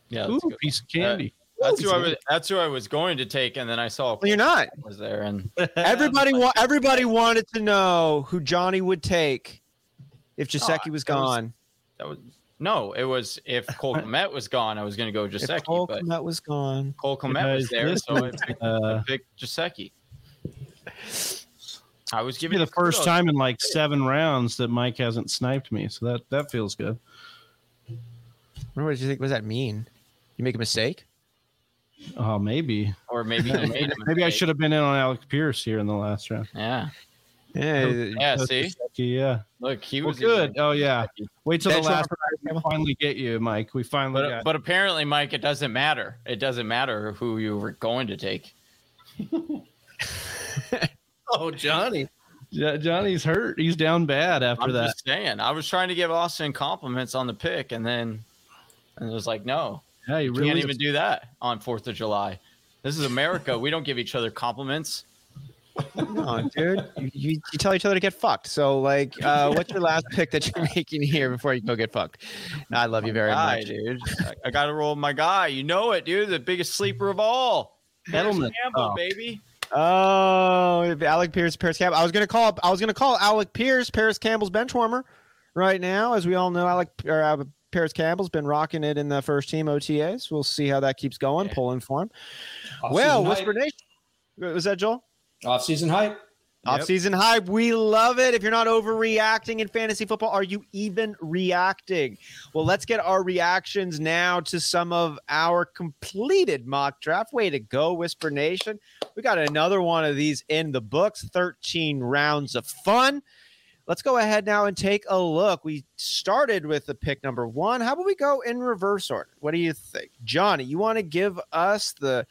Yeah, Ooh, piece of candy. Uh, that's who I was. That's who I was going to take, and then I saw. Well, you're not. Was there and everybody wa- everybody wanted to know who Johnny would take if Gesicki oh, was gone. That was, that was no, it was if Cole Kmet was gone, I was going to go Gesicki. If Cole but Kmet was gone. Cole Kmet was there, so I picked, uh, I picked Gesicki. I was giving the first time in like seven rounds that Mike hasn't sniped me, so that that feels good. What did you think? What does that mean? You make a mistake? Oh, maybe. Or maybe maybe I should have been in on Alec Pierce here in the last round. Yeah. Yeah, yeah. See, yeah. Look, he was well, good. Oh yeah. Wait till the last we finally get you, Mike. We finally. But, but apparently, Mike, it doesn't matter. It doesn't matter who you were going to take. oh, Johnny. Johnny's hurt. He's down bad after I'm that. Just saying. I was trying to give Austin compliments on the pick, and then and it was like, no, yeah, you really can't even do that on Fourth of July. This is America. we don't give each other compliments no, dude. You, you, you, tell each other to get fucked. So, like, uh, what's your last pick that you're making here before you go get fucked? I love you very guy, much, dude. I, I got to roll my guy. You know it, dude. The biggest sleeper of all, Edelman, Campbell, oh. baby. Oh, Alec Pierce, Parris Campbell. I was gonna call. I was gonna call Alec Pierce, Parris Campbell's bench warmer, right now. As we all know, Alec or uh, Parris Campbell's been rocking it in the first team OTAs. We'll see how that keeps going. Yeah. Pulling for him. Off well, Whisper Nation. Was that Joel? Off-season hype. Off-season hype, we love it. If you're not overreacting in fantasy football, are you even reacting? Well, let's get our reactions now to some of our completed mock draft. Way to go, Whisper Nation. We got another one of these in the books, 13 rounds of fun. Let's go ahead now and take a look. We started with the pick number one. How about we go in reverse order? What do you think? Johnny, you want to give us the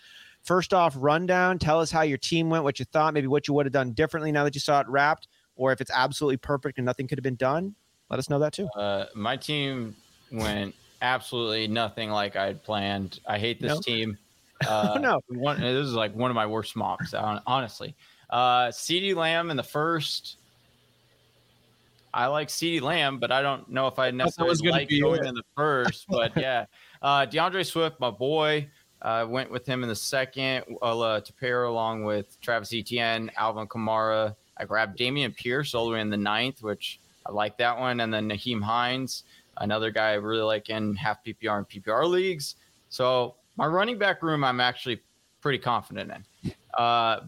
first off rundown? Tell us how your team went, what you thought, maybe what you would have done differently now that you saw it wrapped, or if it's absolutely perfect and nothing could have been done. Let us know that too. Uh, my team went absolutely nothing like I had planned. I hate this no. team. Uh, oh, no, one, this is like one of my worst mocks, honestly. Uh, CeeDee Lamb in the first. I like CeeDee Lamb, but I don't know if I necessarily like going in the first. But yeah, uh, D'Andre Swift, my boy. I uh, went with him in the second to pair along with Travis Etienne, Alvin Kamara. I grabbed Dameon Pierce all the way in the ninth, which I like that one. And then Nyheim Hines, another guy I really like in half PPR and PPR leagues. So my running back room, I'm actually pretty confident in. Uh,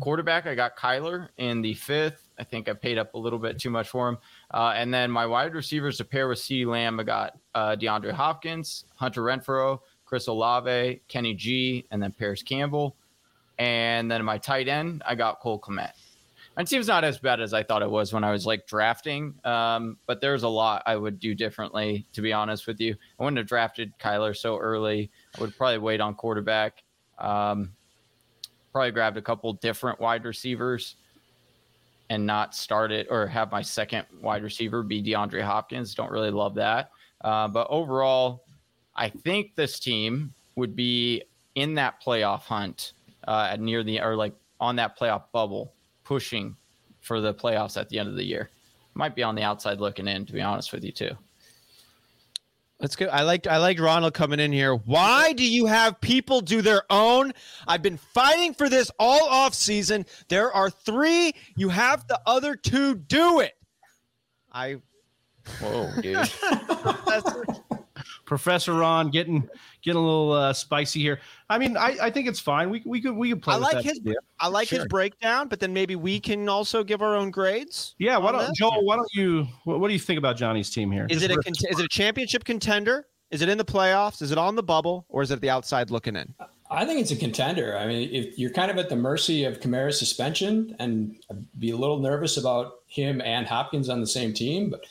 quarterback, I got Kyler in the fifth. I think I paid up a little bit too much for him. Uh, and then my wide receivers to pair with CeeDee Lamb, I got uh, DeAndre Hopkins, Hunter Renfrow, Chris Olave, Kenny G, and then Parris Campbell. And then my tight end, I got Cole Kmet. My seems not as bad as I thought it was when I was like drafting, um, but there's a lot I would do differently, to be honest with you. I wouldn't have drafted Kyler so early. I would probably wait on quarterback. Um, probably grabbed a couple different wide receivers and not start it or have my second wide receiver be DeAndre Hopkins. Don't really love that. Uh, but overall, I think this team would be in that playoff hunt uh, near the or like on that playoff bubble, pushing for the playoffs at the end of the year. Might be on the outside looking in, to be honest with you too. That's good. I liked I liked Ronald coming in here. Why do you have people do their own? I've been fighting for this all off season. There are three. You have the other two do it. I. Whoa, dude. Professor Ron getting getting a little uh, spicy here. I mean, I, I think it's fine. We we could we could play. I like his idea. I like sure. his breakdown, but then maybe we can also give our own grades. Yeah. Why don't Joel? Why don't you? What, what, do you think about Johnny's team here? Is Just it a cont- is it a championship contender? Is it in the playoffs? Is it on the bubble, or is it the outside looking in? I think it's a contender. I mean, if you're kind of at the mercy of Kamara's suspension, and I'd be a little nervous about him and Hopkins on the same team, but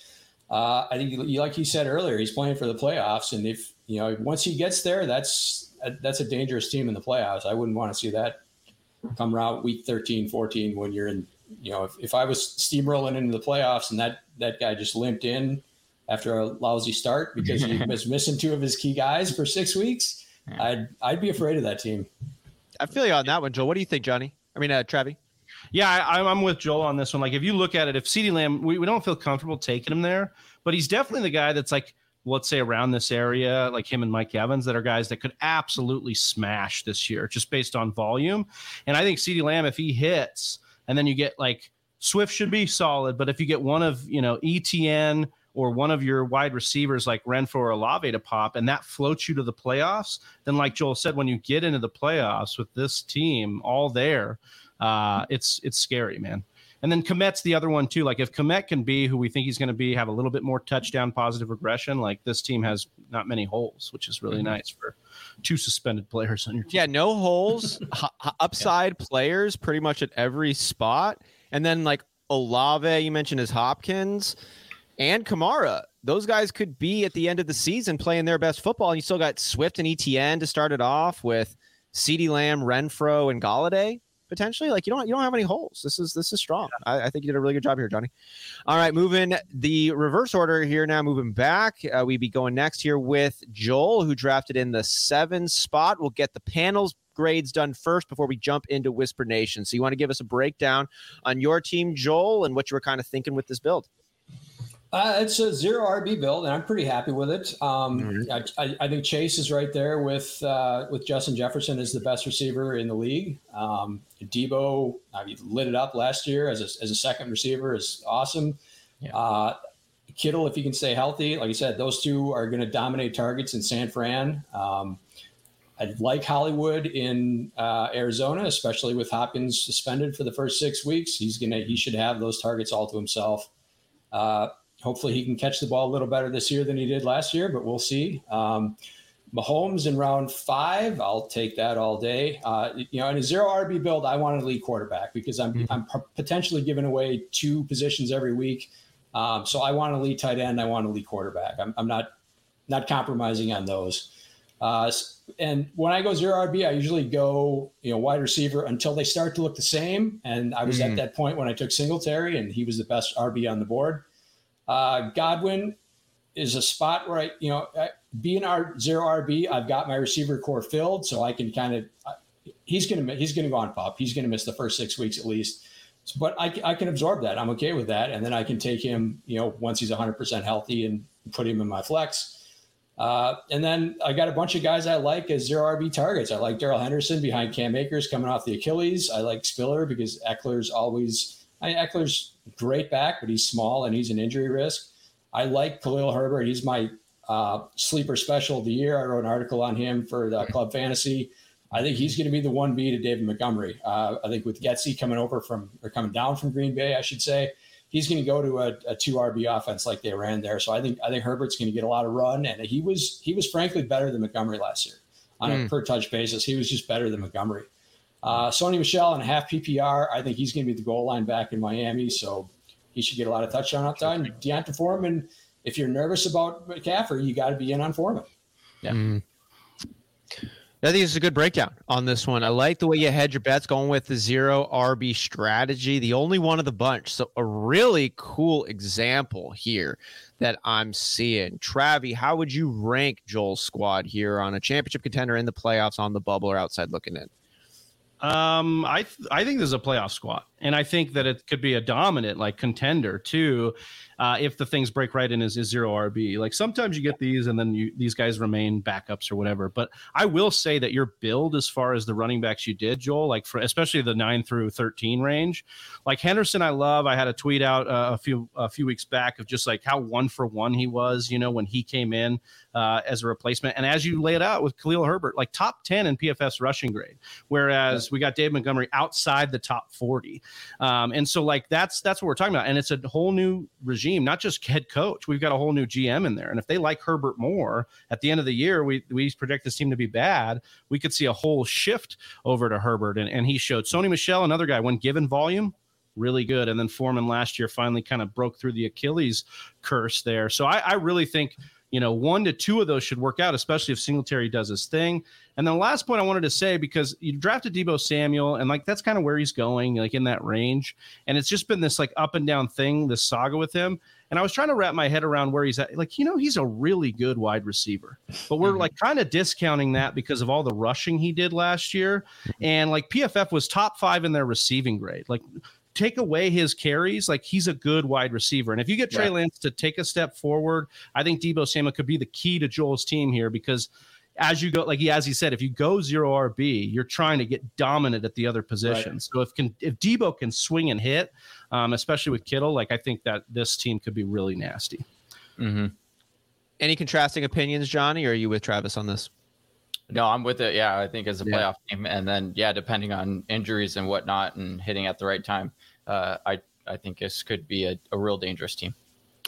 uh, I think, like you said earlier, he's playing for the playoffs, and if you know once he gets there, that's that's a dangerous team in the playoffs. I wouldn't want to see that come around week 13, 14 when you're in. You know, if, if I was steamrolling into the playoffs and that that guy just limped in after a lousy start because he was missing two of his key guys for six weeks, yeah. I'd I'd be afraid of that team. I feel you on that one, Joel. What do you think, Johnny? I mean, uh, Travie. Yeah, I, I'm with Joel on this one. Like, if you look at it, if CeeDee Lamb, we, we don't feel comfortable taking him there, but he's definitely the guy that's like, let's say around this area, like him and Mike Evans, that are guys that could absolutely smash this year just based on volume. And I think CeeDee Lamb, if he hits, and then you get like Swift should be solid, but if you get one of, you know, ETN, or one of your wide receivers like Renfrow or Olave to pop, and that floats you to the playoffs, then like Joel said, when you get into the playoffs with this team all there, uh, it's it's scary, man. And then Kmet's the other one too. Like if Kmet can be who we think he's going to be, have a little bit more touchdown positive regression, like this team has not many holes, which is really mm-hmm. nice for two suspended players on your team. Yeah, no holes, h- upside yeah. players pretty much at every spot. And then like Olave, you mentioned is Hopkins and Kamara. Those guys could be at the end of the season playing their best football. And you still got Swift and ETN to start it off with CeeDee Lamb, Renfrow, and Golladay potentially. Like you don't you don't have any holes. This is this is strong. I, I, think you did a really good job here, Johnny. All right, moving the reverse order here now. Moving back, uh, we be going next here with Joel, who drafted in the seven spot. We'll get the panels grades done first before we jump into Whisper Nation. So you want to give us a breakdown on your team, Joel, and what you were kind of thinking with this build. Uh, it's a zero RB build, and I'm pretty happy with it. Um, mm-hmm. I, I, think Chase is right there with uh, with Justin Jefferson as the best receiver in the league. Um, Deebo, I mean, lit it up last year as a, as a second receiver is awesome. Yeah. Uh, Kittle, if he can stay healthy, like I said, those two are going to dominate targets in San Fran. Um, I like Hollywood in uh, Arizona, especially with Hopkins suspended for the first six weeks. He's gonna he should have those targets all to himself. Uh, hopefully, he can catch the ball a little better this year than he did last year, but we'll see. Um, Mahomes in round five, I'll take that all day. Uh, you know, in a zero RB build, I want a lead quarterback because I'm mm-hmm. I'm potentially giving away two positions every week. Um, so I want a lead tight end. I want a lead quarterback. I'm, I'm not not compromising on those. Uh, and when I go zero RB, I usually go you know wide receiver until they start to look the same. And I was mm-hmm. at that point when I took Singletary, and he was the best RB on the board. Uh, Godwin is a spot where I you know being our zero RB, I've got my receiver core filled, so I can kind of he's gonna he's gonna go on pop. He's gonna miss the first six weeks at least. But I, I can absorb that. I'm okay with that, and then I can take him, you know, once he's 100 percent healthy and put him in my flex. Uh, and then I got a bunch of guys I like as zero RB targets. I like Darrell Henderson behind Cam Akers coming off the Achilles. I like Spiller because Ekeler's always I, Ekeler's great back, but he's small and he's an injury risk. I like Khalil Herbert. He's my uh, sleeper special of the year. I wrote an article on him for the Club Fantasy. I think he's going to be the one B to David Montgomery. Uh, I think with Getsy coming over from or coming down from Green Bay, I should say, he's going to go to a, a, two RB offense like they ran there. So I think I think Herbert's going to get a lot of run, and he was he was frankly better than Montgomery last year on mm. a hmm. per touch basis. He was just better than Montgomery. Uh, Sony Michel and half PPR. I think he's going to be the goal line back in Miami, so he should get a lot of touchdown upside. And D'Onta Foreman, if you're nervous about McCaffrey, you got to be in on Foreman. Yeah. Mm. I think it's a good breakdown on this one. I like the way you hedge your bets going with the zero RB strategy, the only one of the bunch. So, a really cool example here that I'm seeing. Travie, how would you rank Joel's squad here on a championship contender in the playoffs, on the bubble, or outside looking in? Um, I th- I think there's a playoff squad, and I think that it could be a dominant like contender too uh, if the things break right in is, is zero RB. Like sometimes you get these and then you, these guys remain backups or whatever. But I will say that your build as far as the running backs you did, Joel, like for especially the nine through thirteen range, like Henderson, I love. I had a tweet out uh, a few a few weeks back of just like how one for one he was. You know when he came in uh, as a replacement, and as you lay it out with Khalil Herbert, like top ten in PFF rushing grade, whereas we got Dave Montgomery outside the top forty. Um, and so like that's that's what we're talking about, and it's a whole new regime regime, not just head coach. We've got a whole new GM in there. And if they like Herbert more at the end of the year, we, we predict this team to be bad. We could see a whole shift over to Herbert. And, and he showed Sony Michel, another guy, when given volume, really good. And then Foreman last year finally kind of broke through the Achilles curse there. So I, I really think you know, one to two of those should work out, especially if Singletary does his thing. And then the last point I wanted to say, because you drafted Deebo Samuel, and like that's kind of where he's going, like in that range. And it's just been this like up and down thing, this saga with him. And I was trying to wrap my head around where he's at. Like, you know, he's a really good wide receiver, but we're mm-hmm. like kind of discounting that because of all the rushing he did last year. And like PFF was top five in their receiving grade. Like, take away his carries, like he's a good wide receiver. And if you get Trey yeah. Lance to take a step forward, I think Deebo Samuel could be the key to Joel's team here because as you go, like he as he said, if you go zero RB, you're trying to get dominant at the other positions. Right. So if can if Deebo can swing and hit, um, especially with Kittle, like I think that this team could be really nasty. Mm-hmm. Any contrasting opinions, Johnny? Or are you with Travis on this? No, I'm with it. Yeah, I think as a playoff yeah. team, and then yeah, depending on injuries and whatnot, and hitting at the right time, uh, I I think this could be a, a real dangerous team.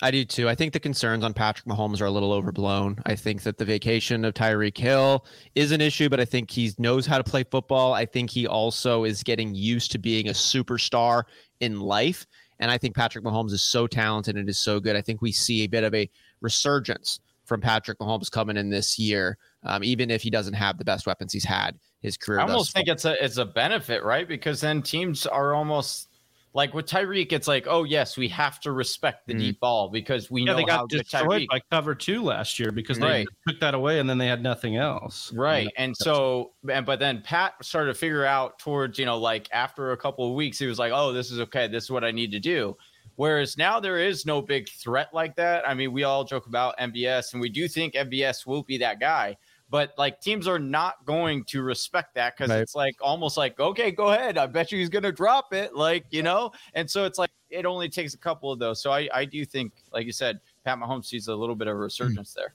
I do too. I think the concerns on Patrick Mahomes are a little overblown. I think that the vacation of Tyreek Hill is an issue, but I think he knows how to play football. I think he also is getting used to being a superstar in life. And I think Patrick Mahomes is so talented and is so good. I think we see a bit of a resurgence from Patrick Mahomes coming in this year, um, even if he doesn't have the best weapons he's had his career. I almost think it's a it's a benefit, right? Because then teams are almost like with Tyreek, it's like, oh yes, we have to respect the mm. deep ball because we yeah, know they got how destroyed by cover two last year because right. they took that away and then they had nothing else. Right, and so and but then Pat started to figure out towards you know like after a couple of weeks, he was like, oh, this is okay, this is what I need to do. Whereas now there is no big threat like that. I mean, we all joke about MVS and we do think MVS will be that guy but like teams are not going to respect that because right. it's like almost like okay go ahead i bet you he's going to drop it like you know and so it's like it only takes a couple of those so i i do think like you said pat mahomes sees a little bit of a resurgence there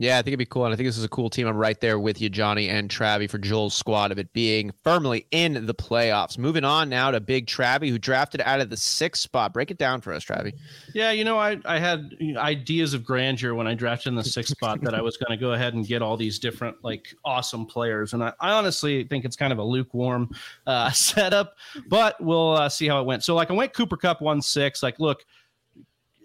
Yeah, I think it'd be cool. And I think this is a cool team. I'm right there with you, Johnny and Travie, for Joel's squad of it being firmly in the playoffs. Moving on now to Big Travie, who drafted out of the sixth spot. Break it down for us, Travie. Yeah, you know, I, I had ideas of grandeur when I drafted in the sixth spot that I was going to go ahead and get all these different, like, awesome players. And I, I honestly think it's kind of a lukewarm uh, setup, but we'll uh, see how it went. So, like, I went Cooper Kupp 1 6. Like, look,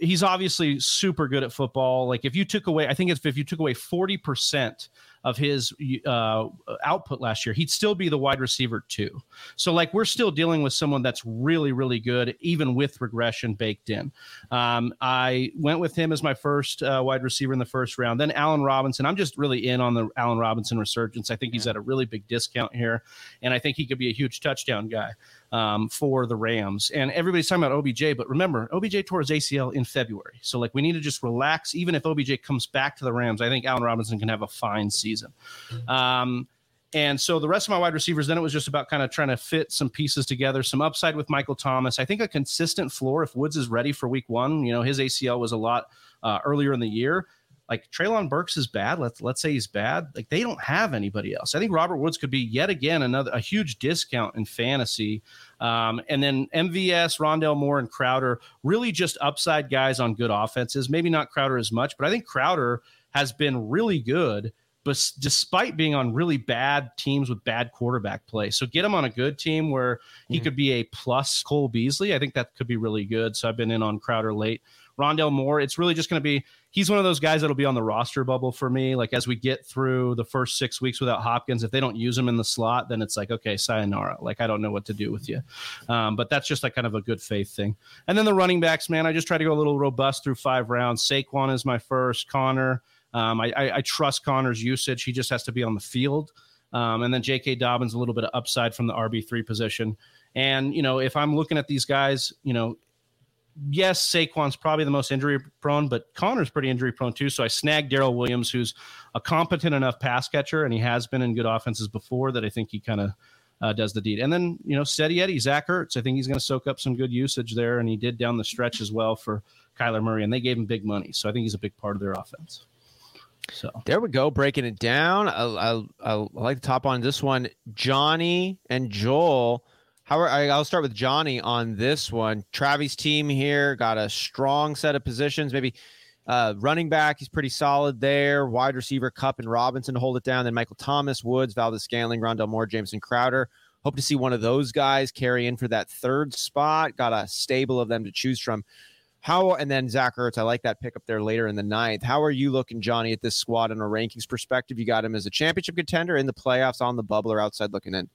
he's obviously super good at football. Like if you took away, I think it's if you took away forty percent of his uh, output last year, he'd still be the wide receiver too. So like we're still dealing with someone that's really really good, even with regression baked in. Um, I went with him as my first uh, wide receiver in the first round. Then Allen Robinson. I'm just really in on the Allen Robinson resurgence. I think he's at a really big discount here, and I think he could be a huge touchdown guy um, for the Rams. And everybody's talking about OBJ, but remember, OBJ tore his ACL in February. So, like, we need to just relax. Even if OBJ comes back to the Rams, I think Allen Robinson can have a fine season. Um, and so the rest of my wide receivers, then it was just about kind of trying to fit some pieces together, some upside with Michael Thomas. I think a consistent floor if Woods is ready for week one. You know, his ACL was a lot uh, earlier in the year like Treylon Burks is bad. Let's let's say he's bad. Like they don't have anybody else. I think Robert Woods could be yet again another a huge discount in fantasy. Um, and then MVS, Rondale Moore, and Crowder really just upside guys on good offenses. Maybe not Crowder as much, but I think Crowder has been really good. But despite being on really bad teams with bad quarterback play, so get him on a good team where he mm-hmm. could be a plus Cole Beasley. I think that could be really good. So I've been in on Crowder late. Rondale Moore, it's really just going to be he's one of those guys that'll be on the roster bubble for me. Like as we get through the first six weeks without Hopkins, if they don't use him in the slot, then it's like okay, sayonara. Like I don't know what to do with you. Um, but that's just like kind of a good faith thing. And then the running backs, man, I just try to go a little robust through five rounds. Saquon is my first. Conner, um, I, I, I trust Conner's usage. He just has to be on the field. Um, and then J.K. Dobbins, a little bit of upside from the RB three position. And you know, if I'm looking at these guys, you know, yes, Saquon's probably the most injury prone, but Conner's pretty injury prone too. So I snagged Darrel Williams, who's a competent enough pass catcher, and he has been in good offenses before that I think he kind of uh, does the deed. And then, you know, steady Eddie, Zach Ertz. I think he's going to soak up some good usage there, and he did down the stretch as well for Kyler Murray, and they gave him big money. So I think he's a big part of their offense. So there we go, breaking it down. I, I, I like to top on this one. Johnny and Joel how are, I'll start with Johnny on this one. Travis team here got a strong set of positions. Maybe uh, running back, he's pretty solid there. Wide receiver, Kupp and Robinson hold it down. Then Michael Thomas, Woods, Valdes-Scantling, Rondale Moore, Jameson Crowder. Hope to see one of those guys carry in for that third spot. Got a stable of them to choose from. How and then Zach Ertz, I like that pick up there later in the ninth. How are you looking, Johnny, at this squad in a rankings perspective? You got him as a championship contender in the playoffs, on the bubble, or outside looking in?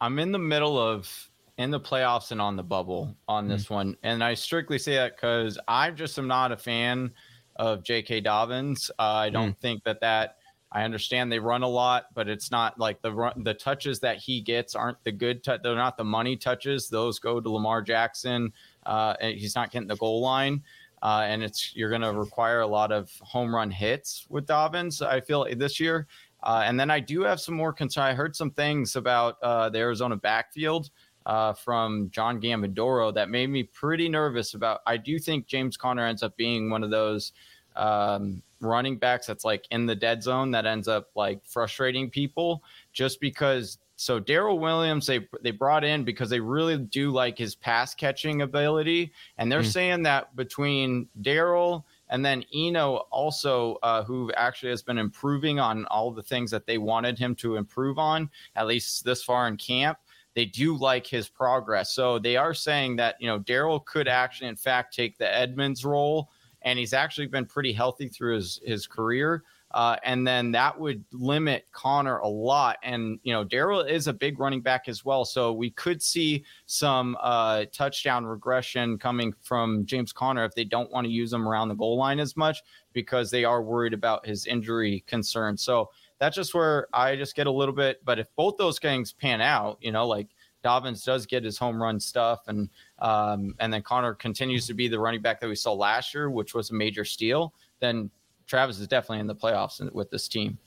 I'm in the middle of in the playoffs and on the bubble on this mm-hmm. one, and I strictly say that because I just am not a fan of J.K. Dobbins. Uh, I don't mm. think that that. I understand they run a lot, but it's not like the run, the touches that he gets aren't the good. T- they're not the money touches. Those go to Lamar Jackson. Uh, and he's not getting the goal line. Uh, and it's you're going to require a lot of home run hits with Dobbins. I feel this year, uh, and then I do have some more concern. I heard some things about uh, the Arizona backfield uh, from John Gambadoro that made me pretty nervous about. I do think James Conner ends up being one of those um, running backs that's like in the dead zone that ends up like frustrating people just because. So Darrel Williams they they brought in because they really do like his pass catching ability, and they're mm. saying that between Darrel and then Eno also, uh, who actually has been improving on all the things that they wanted him to improve on, at least this far in camp. They do like his progress. So they are saying that, you know, Darrel could actually, in fact, take the Edmonds role. And he's actually been pretty healthy through his, his career. Uh, and then that would limit Conner a lot. And, you know, Darrel is a big running back as well. So we could see some uh, touchdown regression coming from James Conner if they don't want to use him around the goal line as much because they are worried about his injury concerns. So that's just where I just get a little bit. But if both those things pan out, you know, like Dobbins does get his home run stuff, and um, and then Conner continues to be the running back that we saw last year, which was a major steal, then Travis is definitely in the playoffs with this team.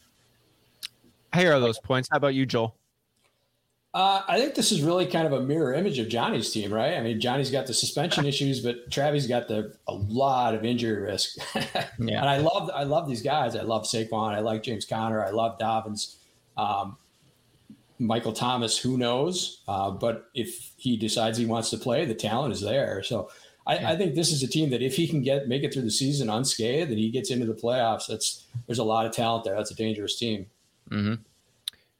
I hear those points. How about you, Joel? Uh, I think this is really kind of a mirror image of Johnny's team, right? I mean, Johnny's got the suspension issues, but Travis got the a lot of injury risk. yeah. And I love I love these guys. I love Saquon. I like James Conner. I love Dobbins. Um, Michael Thomas, who knows? Uh, but if he decides he wants to play, the talent is there. So I, yeah. I, think this is a team that if he can get make it through the season unscathed and he gets into the playoffs, that's there's a lot of talent there. That's a dangerous team. Mm-hmm.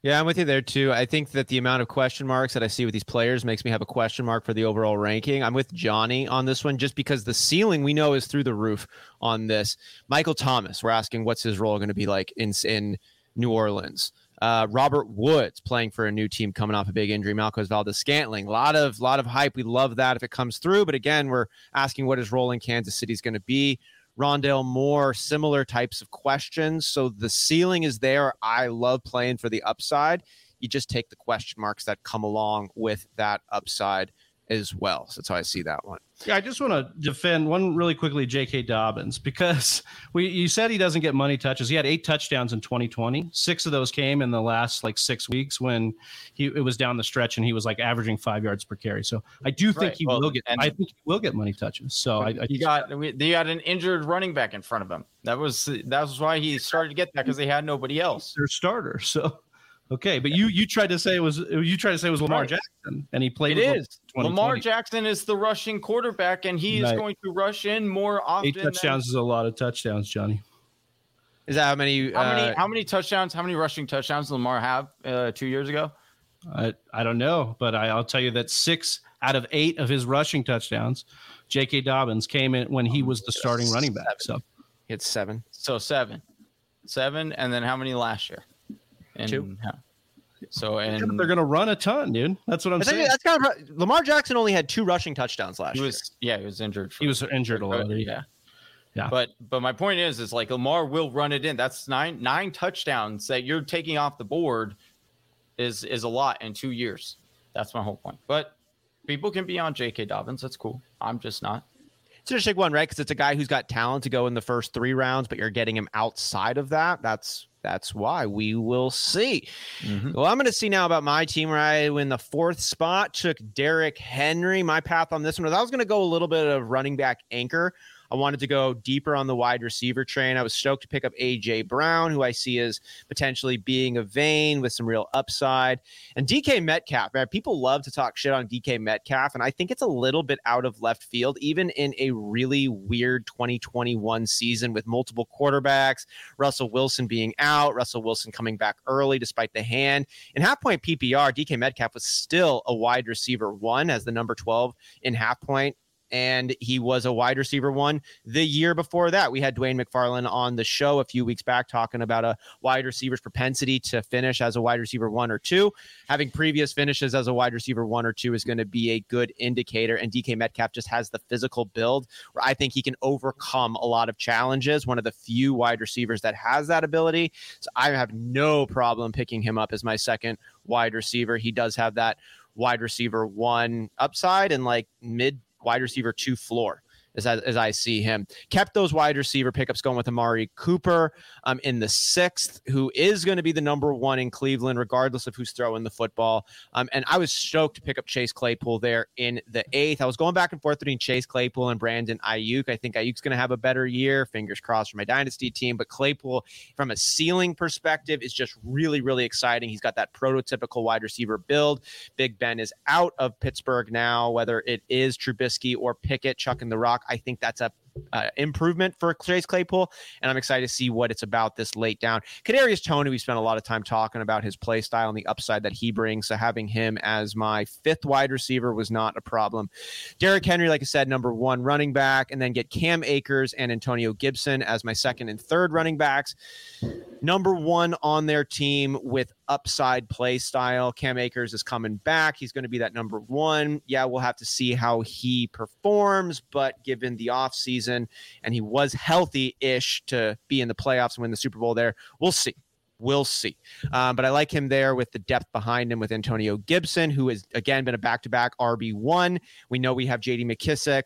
Yeah, I'm with you there too. I think that the amount of question marks that I see with these players makes me have a question mark for the overall ranking. I'm with Johnny on this one just because the ceiling we know is through the roof on this. Michael Thomas, we're asking what's his role going to be like in in New Orleans. Uh, Robert Woods playing for a new team coming off a big injury. Malcolm Valdes-Scantling, a lot of lot of hype. We love that if it comes through. But again, we're asking what his role in Kansas City is going to be. Rondale Moore, similar types of questions. So the ceiling is there. I love playing for the upside. You just take the question marks that come along with that upside as well. So that's how I see that one. Yeah, I just want to defend one really quickly, J.K. Dobbins, because we you said he doesn't get money touches. He had eight touchdowns in 2020. Six of those came in the last like six weeks when he it was down the stretch and he was like averaging five yards per carry. So I do think right. he well, will get. I think he will get money touches. So I, I you got you got an injured running back in front of him. That was that was why he started to get that because they had nobody else. Their starter. So Okay, but you you tried to say it was you tried to say it was Lamar right. Jackson, and he played. It is Lamar Jackson is the rushing quarterback, and he is going to rush in more often. Eight touchdowns than, is a lot of touchdowns, Johnny. Is that how many? How uh, many? How many touchdowns? How many rushing touchdowns Lamar have uh, two years ago? I I don't know, but I, will tell you that six out of eight of his rushing touchdowns, J.K. Dobbins came in when he was the starting running back. So it's seven. So seven, seven, and then how many last year? And Two. How, so and they're going to run a ton, dude. That's what I'm saying. That's kind of Lamar Jackson only had two rushing touchdowns last he was, year. Yeah, he was injured. For, he was injured a lot. Yeah. Yeah. But but my point is is like Lamar will run it in. That's nine nine touchdowns that you're taking off the board is is a lot in 2 years. That's my whole point. But people can be on J.K. Dobbins. That's cool. I'm just not. It's an interesting one, right? Because it's a guy who's got talent to go in the first three rounds, but you're getting him outside of that. That's that's why we will see. Mm-hmm. Well, I'm going to see now about my team where I win the fourth spot. Took Derrick Henry. My path on this one was I was going to go a little bit of running back anchor. I wanted to go deeper on the wide receiver train. I was stoked to pick up AJ Brown, who I see as potentially being a vein with some real upside. And DK Metcalf, man, people love to talk shit on DK Metcalf, and I think it's a little bit out of left field, even in a really weird 2021 season with multiple quarterbacks, Russell Wilson being out, Russell Wilson coming back early despite the hand. In half point PPR, DK Metcalf was still a wide receiver one as the number 12 in half point and he was a wide receiver one the year before that. We had Dwayne McFarland on the show a few weeks back talking about a wide receiver's propensity to finish as a wide receiver one or two. Having previous finishes as a wide receiver one or two is going to be a good indicator. And DK Metcalf just has the physical build where I think he can overcome a lot of challenges. One of the few wide receivers that has that ability. So I have no problem picking him up as my second wide receiver. He does have that wide receiver one upside and like mid wide receiver two floor as I, as I see him. Kept those wide receiver pickups going with Amari Cooper um, in the sixth, who is going to be the number one in Cleveland, regardless of who's throwing the football. Um, and I was stoked to pick up Chase Claypool there in the eighth. I was going back and forth between Chase Claypool and Brandon Aiyuk. I think Aiyuk's going to have a better year. Fingers crossed for my dynasty team. But Claypool, from a ceiling perspective, is just really, really exciting. He's got that prototypical wide receiver build. Big Ben is out of Pittsburgh now, whether it is Trubisky or Pickett chucking the rock. I think that's a uh, improvement for Chase Claypool, and I'm excited to see what it's about this late down. Kadarius Toney, we spent a lot of time talking about his play style and the upside that he brings. So having him as my fifth wide receiver was not a problem. Derrick Henry, like I said, number one running back, and then get Cam Akers and Antonio Gibson as my second and third running backs. Number one on their team with upside play style. Cam Akers is coming back. He's going to be that number one. Yeah, we'll have to see how he performs, but given the offseason and he was healthy ish to be in the playoffs and win the Super Bowl there, we'll see. We'll see. Um, but I like him there with the depth behind him with Antonio Gibson, who has, again, been a back to back RB1. We know we have JD McKissic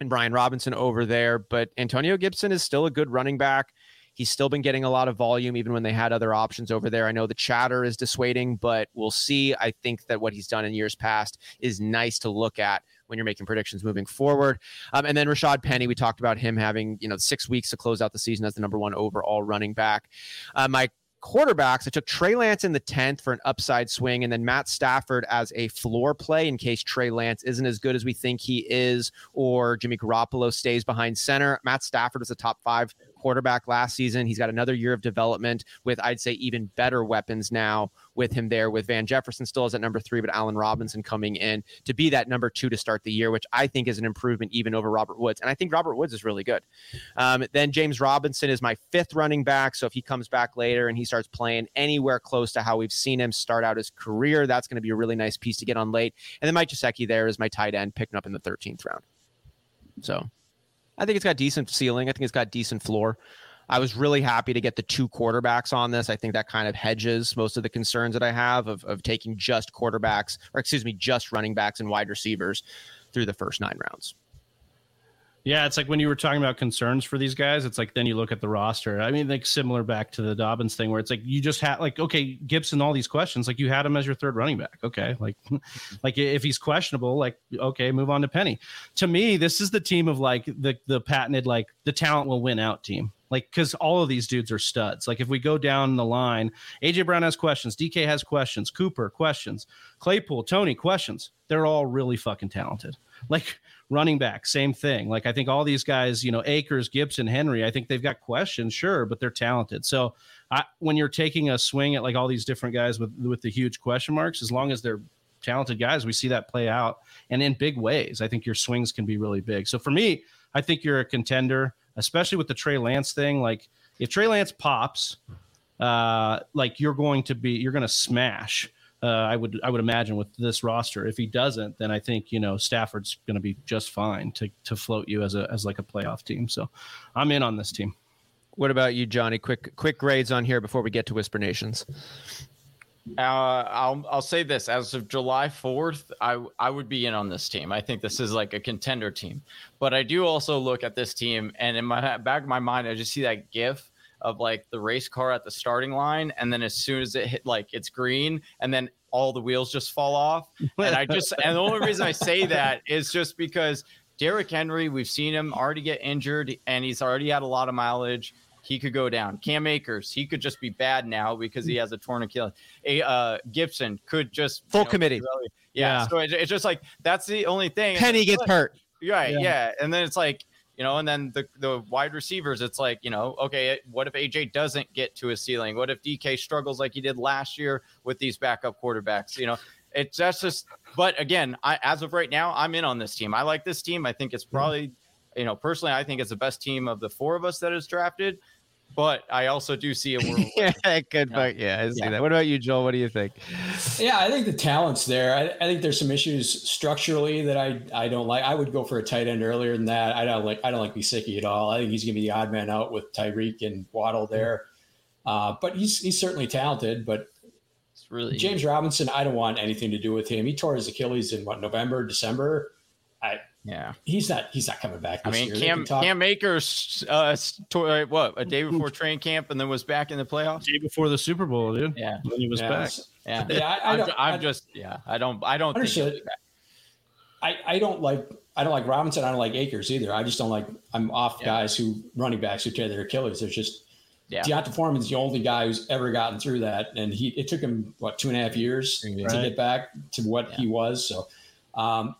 and Brian Robinson over there, but Antonio Gibson is still a good running back He's still been getting a lot of volume, even when they had other options over there. I know the chatter is dissuading, but we'll see. I think that what he's done in years past is nice to look at when you're making predictions moving forward. Um, and then Rashaad Penny, we talked about him having you know six weeks to close out the season as the number one overall running back. Uh, my quarterbacks, I took Trey Lance in the 10th for an upside swing, and then Matt Stafford as a floor play in case Trey Lance isn't as good as we think he is, or Jimmy Garoppolo stays behind center. Matt Stafford was a top five quarterback last season. He's got another year of development with, I'd say, even better weapons now with him there. With Van Jefferson still as at number three, but Allen Robinson coming in to be that number two to start the year, which I think is an improvement even over Robert Woods. And I think Robert Woods is really good. Um, then James Robinson is my fifth running back. So if he comes back later and he starts playing anywhere close to how we've seen him start out his career, that's going to be a really nice piece to get on late. And then Mike Gesicki there is my tight end picking up in the 13th round. So I think it's got decent ceiling. I think it's got decent floor. I was really happy to get the two quarterbacks on this. I think that kind of hedges most of the concerns that I have of, of taking just quarterbacks, or excuse me, just running backs and wide receivers through the first nine rounds. Yeah, it's like when you were talking about concerns for these guys, it's like then you look at the roster. I mean, like similar back to the Dobbins thing where it's like you just had like okay, Gibson all these questions, like you had him as your third running back. Okay. Like like if he's questionable, like okay, move on to Penny. To me, this is the team of like the the patented like the talent will win out team. Like cuz all of these dudes are studs. Like if we go down the line, AJ Brown has questions, DK has questions, Cooper questions, Claypool, Toney questions. They're all really fucking talented. Like running back, same thing. Like I think all these guys, you know, Akers, Gibson, Henry, I think they've got questions, sure, but they're talented. So I, when you're taking a swing at like all these different guys with with the huge question marks, as long as they're talented guys, we see that play out and in big ways. I think your swings can be really big. So for me, I think you're a contender, especially with the Trey Lance thing. Like if Trey Lance pops, uh, like you're going to be, you're going to smash uh, I would I would imagine with this roster. If he doesn't, then I think you know Stafford's going to be just fine to to float you as a as like a playoff team. So I'm in on this team. What about you, Johnny? Quick quick grades on here before we get to Whisper Nations. Uh, I'll I'll say this: as of July fourth, I I would be in on this team. I think this is like a contender team, but I do also look at this team, and in my back of my mind, I just see that GIF of like the race car at the starting line, and then as soon as it hit like it's green, and then all the wheels just fall off. And I just and the only reason I say that is just because Derrick Henry, we've seen him already get injured, and he's already had a lot of mileage. He could go down. Cam Akers, he could just be bad now because he has a torn Achilles. A uh, Gibson could just full you know, committee. Really, yeah, yeah. So it, it's just like that's the only thing. Penny gets hurt. Right. Yeah. yeah. And then it's like you know, and then the the wide receivers, it's like, you know, okay, what if AJ doesn't get to his ceiling? What if DK struggles like he did last year with these backup quarterbacks? You know, it's that's just. But again, I as of right now, I'm in on this team. I like this team. I think it's probably, you know, personally, I think it's the best team of the four of us that is drafted. But I also do see a world. yeah, good. Yeah. But yeah, I see yeah. that. What about you, Joel? What do you think? Yeah, I think the talent's there. I, I, think there's some issues structurally that I I don't like. I would go for a tight end earlier than that. I don't like I don't like Gesicki at all. I think he's gonna be the odd man out with Tyreek and Waddle there. Uh, but he's he's certainly talented. But it's really James Robinson. I don't want anything to do with him. He tore his Achilles in what November, December. I yeah, he's not. He's not coming back. I mean, year. Cam Cam Akers, uh, uh, what a day before training camp, and then was back in the playoffs. Day before the Super Bowl, dude. Yeah, when he was yeah. back. Yeah, yeah. I, am I'm, I'm just yeah. I don't. I don't understand. think. I I don't like. I don't like Robinson. I don't like Akers either. I just don't like. I'm off yeah. guys who running backs who tear their Achilles. There's just. Yeah. D'Onta Foreman's the only guy who's ever gotten through that, and he it took him what two and a half years right. to get back to what yeah. he was. So, um,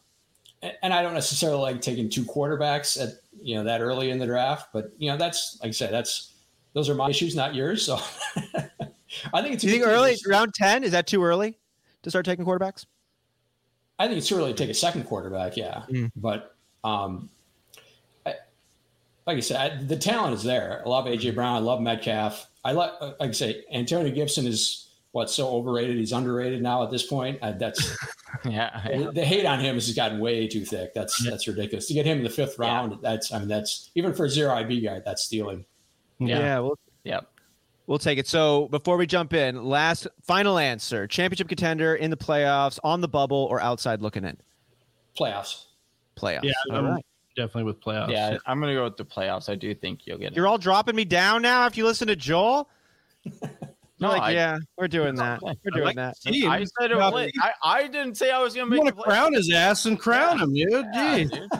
and I don't necessarily like taking two quarterbacks at you know that early in the draft, but you know that's like I said, that's those are my issues, not yours. So I think it's. Do you think early round ten is that too early to start taking quarterbacks? I think it's too early to take a second quarterback. Yeah, mm. but um, I, like I said, I, the talent is there. I love AJ Brown. I love Metcalf. I like like I say, Antonio Gibson is what so overrated. He's underrated now at this point. Uh, that's yeah, yeah. The, the, hate on him has gotten way too thick. That's that's ridiculous. To get him in the fifth round, yeah. that's I mean that's even for a zero RB guy, that's stealing. Yeah. yeah well, yeah. We'll take it. So before we jump in, last final answer: championship contender in the playoffs, on the bubble, or outside looking in? Playoffs. Playoffs. Yeah, I'm, right. definitely with playoffs. Yeah, I'm gonna go with the playoffs. I do think you'll get it. You're all dropping me down now after you listen to Joel. No, like, I- yeah, we're doing that. We're doing like that. to. I said it I, I didn't say I was gonna You make want to crown his ass and crown him, dude. Yeah, Jeez. dude.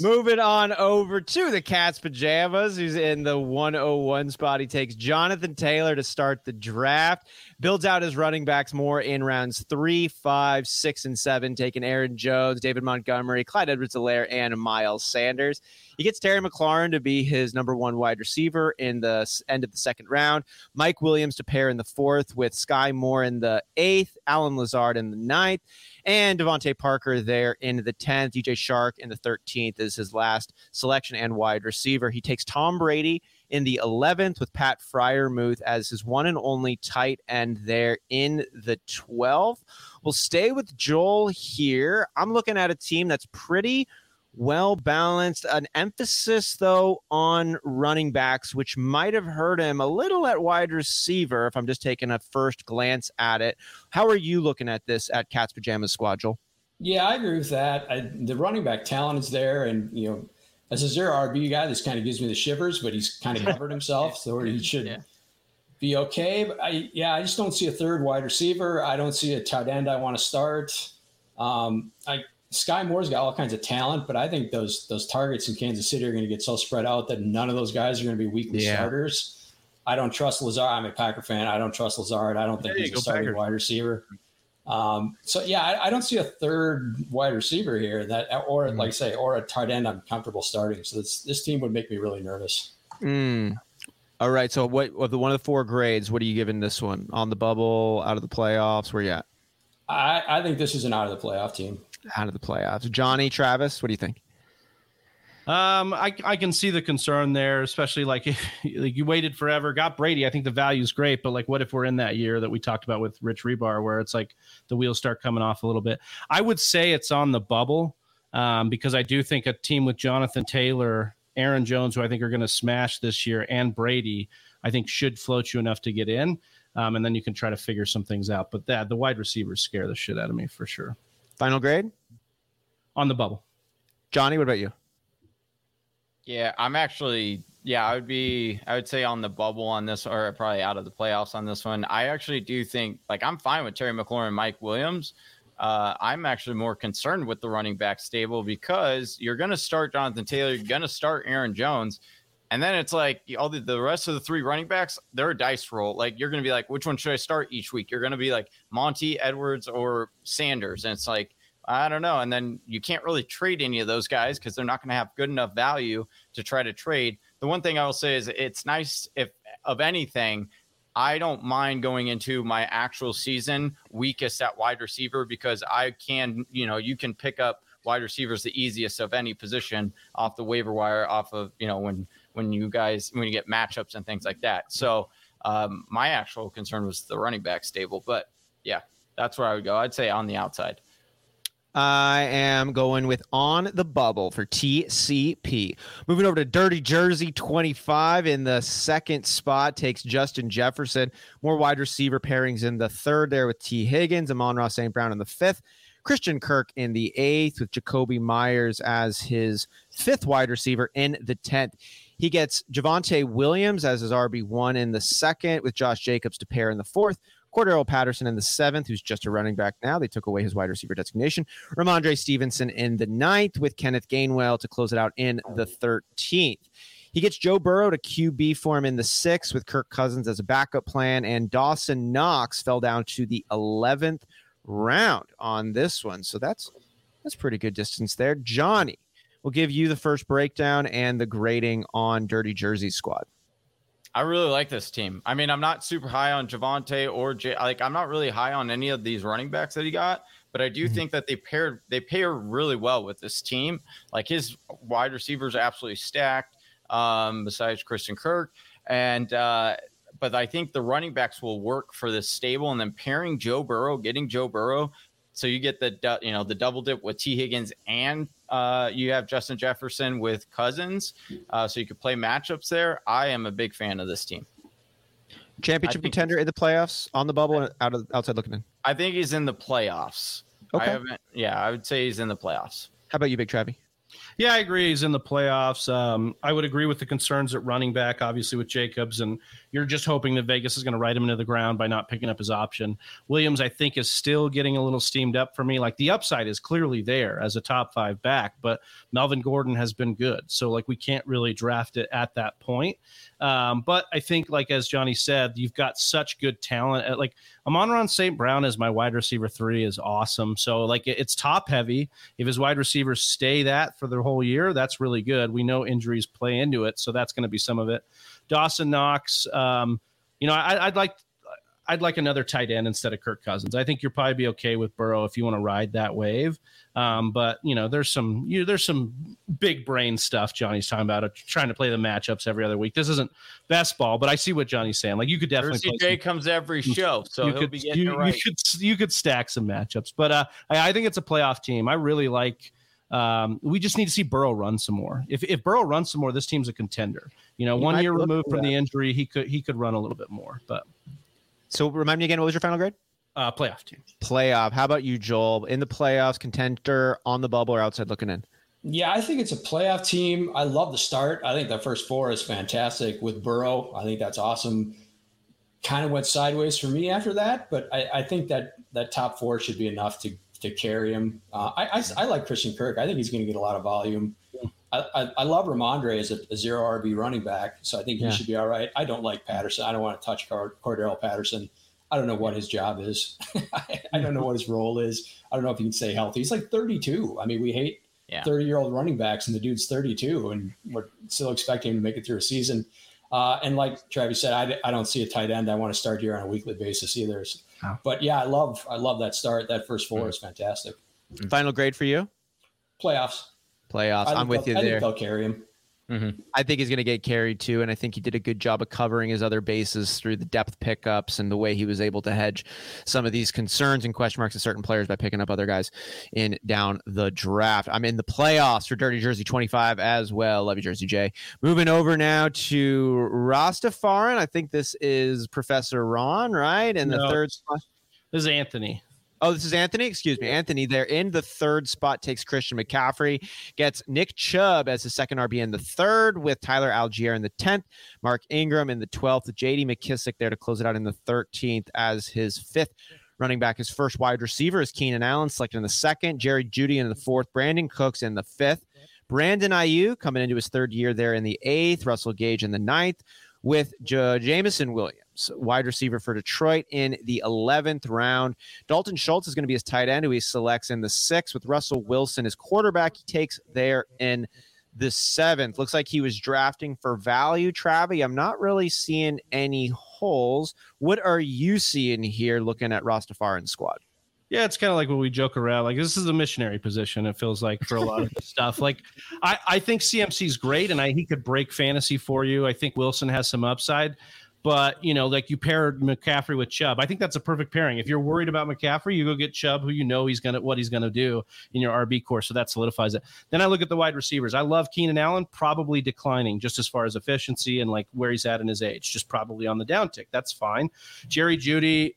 Moving on over to the Cats pajamas, who's in the 101 spot. He takes Jonathan Taylor to start the draft, builds out his running backs more in rounds three, five, six, and seven, taking Aaron Jones, David Montgomery, Clyde Edwards-Helaire, and Miles Sanders. He gets Terry McLaurin to be his number one wide receiver in the end of the second round, Mike Williams to pair in the fourth, with Skyy Moore in the eighth, Allen Lazard in the ninth and DeVante Parker there in the 10th. DJ Chark in the 13th is his last selection and wide receiver. He takes Tom Brady in the 11th with Pat Freiermuth as his one and only tight end there in the 12th. We'll stay with Joel here. I'm looking at a team that's pretty well balanced. An emphasis, though, on running backs, which might have hurt him a little at wide receiver if I'm just taking a first glance at it. How are you looking at this at Cat's Pajamas Squad, Joel? Yeah, I agree with that. I, the running back talent is there, and you know, as a zero RB guy, this kind of gives me the shivers. But he's kind of covered himself, so he should Yeah. be okay. But I, yeah, I just don't see a third wide receiver. I don't see a tight end I want to start. Um, I Skyy Moore's got all kinds of talent, but I think those those targets in Kansas City are going to get so spread out that none of those guys are going to be weekly Yeah. starters. I don't trust Lazard. I'm a Packer fan. I don't trust Lazard. I don't think There he's a starting Packers. wide receiver. Um, so yeah, I, I don't see a third wide receiver here that, or Mm-hmm. like say, or a tight end I'm comfortable starting. So this this team would make me really nervous. Mm. All right. So, what of the one of the four grades? What are you giving this one? On the bubble, out of the playoffs? Where you at? I, I think this is an out of the playoff team. Out of the playoffs. Johnny Travis, what do you think? Um, I I can see the concern there, especially like like you waited forever, got Brady. I think the value is great, but like, what if we're in that year that we talked about with Rich Rebar, where it's like the wheels start coming off a little bit? I would say it's on the bubble, um, because I do think a team with Jonathan Taylor, Aaron Jones, who I think are going to smash this year, and Brady, I think should float you enough to get in, um, and then you can try to figure some things out. But that the wide receivers scare the shit out of me for sure Final grade? on the bubble. Johnny, what about you? Yeah, I'm actually yeah, I would be I would say on the bubble on this or probably out of the playoffs on this one. I actually do think like I'm fine with Terry McLaurin and Mike Williams. Uh, I'm actually more concerned with the running back stable because you're going to start Jonathan Taylor, you're going to start Aaron Jones, and then it's like all the, the rest of the three running backs, they're a dice roll. Like you're going to be like, which one should I start each week? You're going to be like Monty, Edwards, or Sanders, and it's like I don't know. And then you can't really trade any of those guys because they're not going to have good enough value to try to trade. The one thing I will say is it's nice if, of anything, I don't mind going into my actual season weakest at wide receiver because I can, you know, you can pick up wide receivers the easiest of any position off the waiver wire, off of, you know, when when you guys when you get matchups and things like that. So um, my actual concern was the running back stable, but yeah, that's where I would go. I'd say on the outside. I am going with on the bubble for TCP. Moving over to Dirty Jersey 25 in the second spot takes Justin Jefferson. More wide receiver pairings in the third there with Tee Higgins, Amon-Ra St. Brown in the fifth. Christian Kirk in the eighth with Jakobi Meyers as his fifth wide receiver in the 10th. He gets Javonte Williams as his RB1 in the second with Josh Jacobs to pair in the fourth. Cordarrelle Patterson in the seventh, who's just a running back now. They took away his wide receiver designation. Rhamondre Stevenson in the ninth with Kenneth Gainwell to close it out in the 13th. He gets Joe Burrow to QB for him in the sixth with Kirk Cousins as a backup plan, and Dawson Knox fell down to the 11th round on this one. So that's that's pretty good distance there. Johnny, we'll give you the first breakdown and the grading on Dirty Jersey squad. I really like this team. I mean, I'm not super high on Javonte or J. Like, I'm not really high on any of these running backs that he got, but I do Mhm. think that they paired they pair really well with this team. Like his wide receivers are absolutely stacked. Um, besides Christian Kirk, and uh, but I think the running backs will work for this stable, and then pairing Joe Burrow, getting Joe Burrow, so you get the you know the double dip with Tee Higgins and uh, you have Justin Jefferson with Cousins, uh, so you could play matchups there. I am a big fan of this team. Championship think- contender in the playoffs, on the bubble, out of outside looking in. I think he's in the playoffs. I Okay. haven't. Yeah, I would say he's in the playoffs. How about you, Big Travie? Yeah, I agree. He's in the playoffs. Um, I would agree with the concerns at running back, obviously with Jacobs, and you're just hoping that Vegas is going to ride him into the ground by not picking up his option. Williams, I think, is still getting a little steamed up for me. Like the upside is clearly there as a top five back, but Melvin Gordon has been good, so like we can't really draft it at that point. Um, but I think, like as Johnny said, you've got such good talent. At, like Amon-Ra St. Brown as my wide receiver three is awesome. So like it's top heavy. If his wide receivers stay that for the whole year, that's really good. We know injuries play into it, so that's going to be some of it. Dawson Knox, um, you know, I, I'd like I'd like another tight end instead of Kirk Cousins. I think you'll probably be okay with Burrow if you want to ride that wave. Um, but you know, there's some you know, there's some big brain stuff Johnny's talking about, uh, trying to play the matchups every other week. This isn't best ball, but I see what Johnny's saying. Like you could definitely. Jersey comes every show, so you could, you, right. you, could you could stack some matchups, but uh, I, I think it's a playoff team. I really like. Um, we just need to see Burrow run some more. If if Burrow runs some more, this team's a contender. You know, he one year removed from that. the injury, he could he could run a little bit more. But so remind me again, what was your final grade? Uh, playoff team. Playoff. How about you, Joel? In the playoffs, contender on the bubble or outside looking in? Yeah, I think it's a playoff team. I love the start. I think the first four is fantastic with Burrow. I think that's awesome. Kind of went sideways for me after that, but I, I think that that top four should be enough to to carry him. Uh, I, I, I like Christian Kirk. I think he's going to get a lot of volume. I, I, I love Rhamondre as a, a, zero RB running back, so I think he yeah. should be all right. I don't like Patterson. I don't want to touch Cord- Cordarrelle Patterson. I don't know what his job is. I, I, don't know what his role is. I don't know if he can stay healthy. He's like 32. I mean, we hate 30 year old running backs, and the dude's 32, and we're still expecting him to make it through a season. Uh, and like Travis said, I, I don't see a tight end. I want to start here on a weekly basis either. But yeah, I love I love that start. That first four mm. is fantastic. Final grade for you? Playoffs. Playoffs. I'm with you there. I there. Think they'll carry him. Mm-hmm. I think he's going to get carried too, and I think he did a good job of covering his other bases through the depth pickups and the way he was able to hedge some of these concerns and question marks of certain players by picking up other guys in down the draft. I'm in the playoffs for Dirty Jersey 25 as well. Love you, Jersey J. Moving over now to Rastafarian. I think this is Professor Ron, right? And no, the third spot. This is Anthony. Oh, this is Anthony. Excuse me, Anthony. There. In the third spot takes Christian McCaffrey, gets Nick Chubb as his second RB in the third, with Tyler Allgeier in the tenth, Mark Ingram in the twelfth, J.D. McKissic there to close it out in the thirteenth as his fifth. Running back. His first wide receiver is Keenan Allen, selected in the second, Jerry Jeudy in the fourth, Brandin Cooks in the fifth, Brandon Aiyuk coming into his third year there in the eighth, Russell Gage in the ninth, with J- Jameson Williams wide receiver for Detroit in the 11th round. Dalton Schultz is going to be his tight end, who he selects in the sixth, with Russell Wilson as quarterback. He takes there in the seventh. Looks like he was drafting for value, Travie. I'm not really seeing any holes. What are you seeing here looking at Rastafarian squad? Yeah, it's kind of like when we joke around. Like this is a missionary position. It feels like for a lot of stuff. Like I, I think CMC's great, and I he could break fantasy for you. I think Wilson has some upside. But you know, like you paired McCaffrey with Chubb. I think that's a perfect pairing. If you're worried about McCaffrey, you go get Chubb, who you know he's gonna what he's gonna do in your RB course. So that solidifies it. Then I look at the wide receivers. I love Keenan Allen, probably declining just as far as efficiency and like where he's at in his age, just probably on the downtick. That's fine. Jerry Jeudy,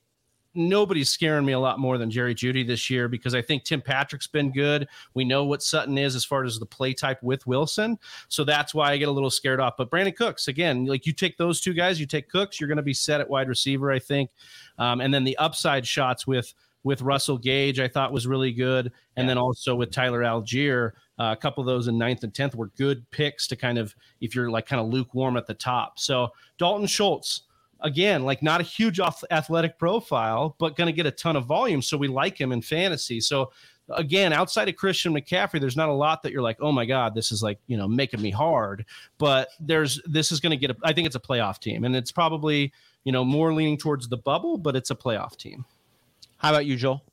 nobody's scaring me a lot more than Jerry Jeudy this year because I think Tim Patrick's been good. We know what Sutton is as far as the play type with Wilson. So that's why I get a little scared off. But Brandin Cooks, again, like you take those two guys, you take Cooks, you're going to be set at wide receiver, I think. Um, and then the upside shots with with Russell Gage, I thought was really good. And yeah. then also with Tyler Allgeier, uh, a couple of those in ninth and 10th were good picks to kind of, if you're like kind of lukewarm at the top. So Dalton Schultz, again, like not a huge athletic profile, but going to get a ton of volume. So we like him in fantasy. So again, outside of Christian McCaffrey, there's not a lot that you're like, oh my God, this is like, you know, making me hard. But there's, this is going to get, a, I think it's a playoff team. And it's probably, you know, more leaning towards the bubble, but it's a playoff team. How about you, Joel?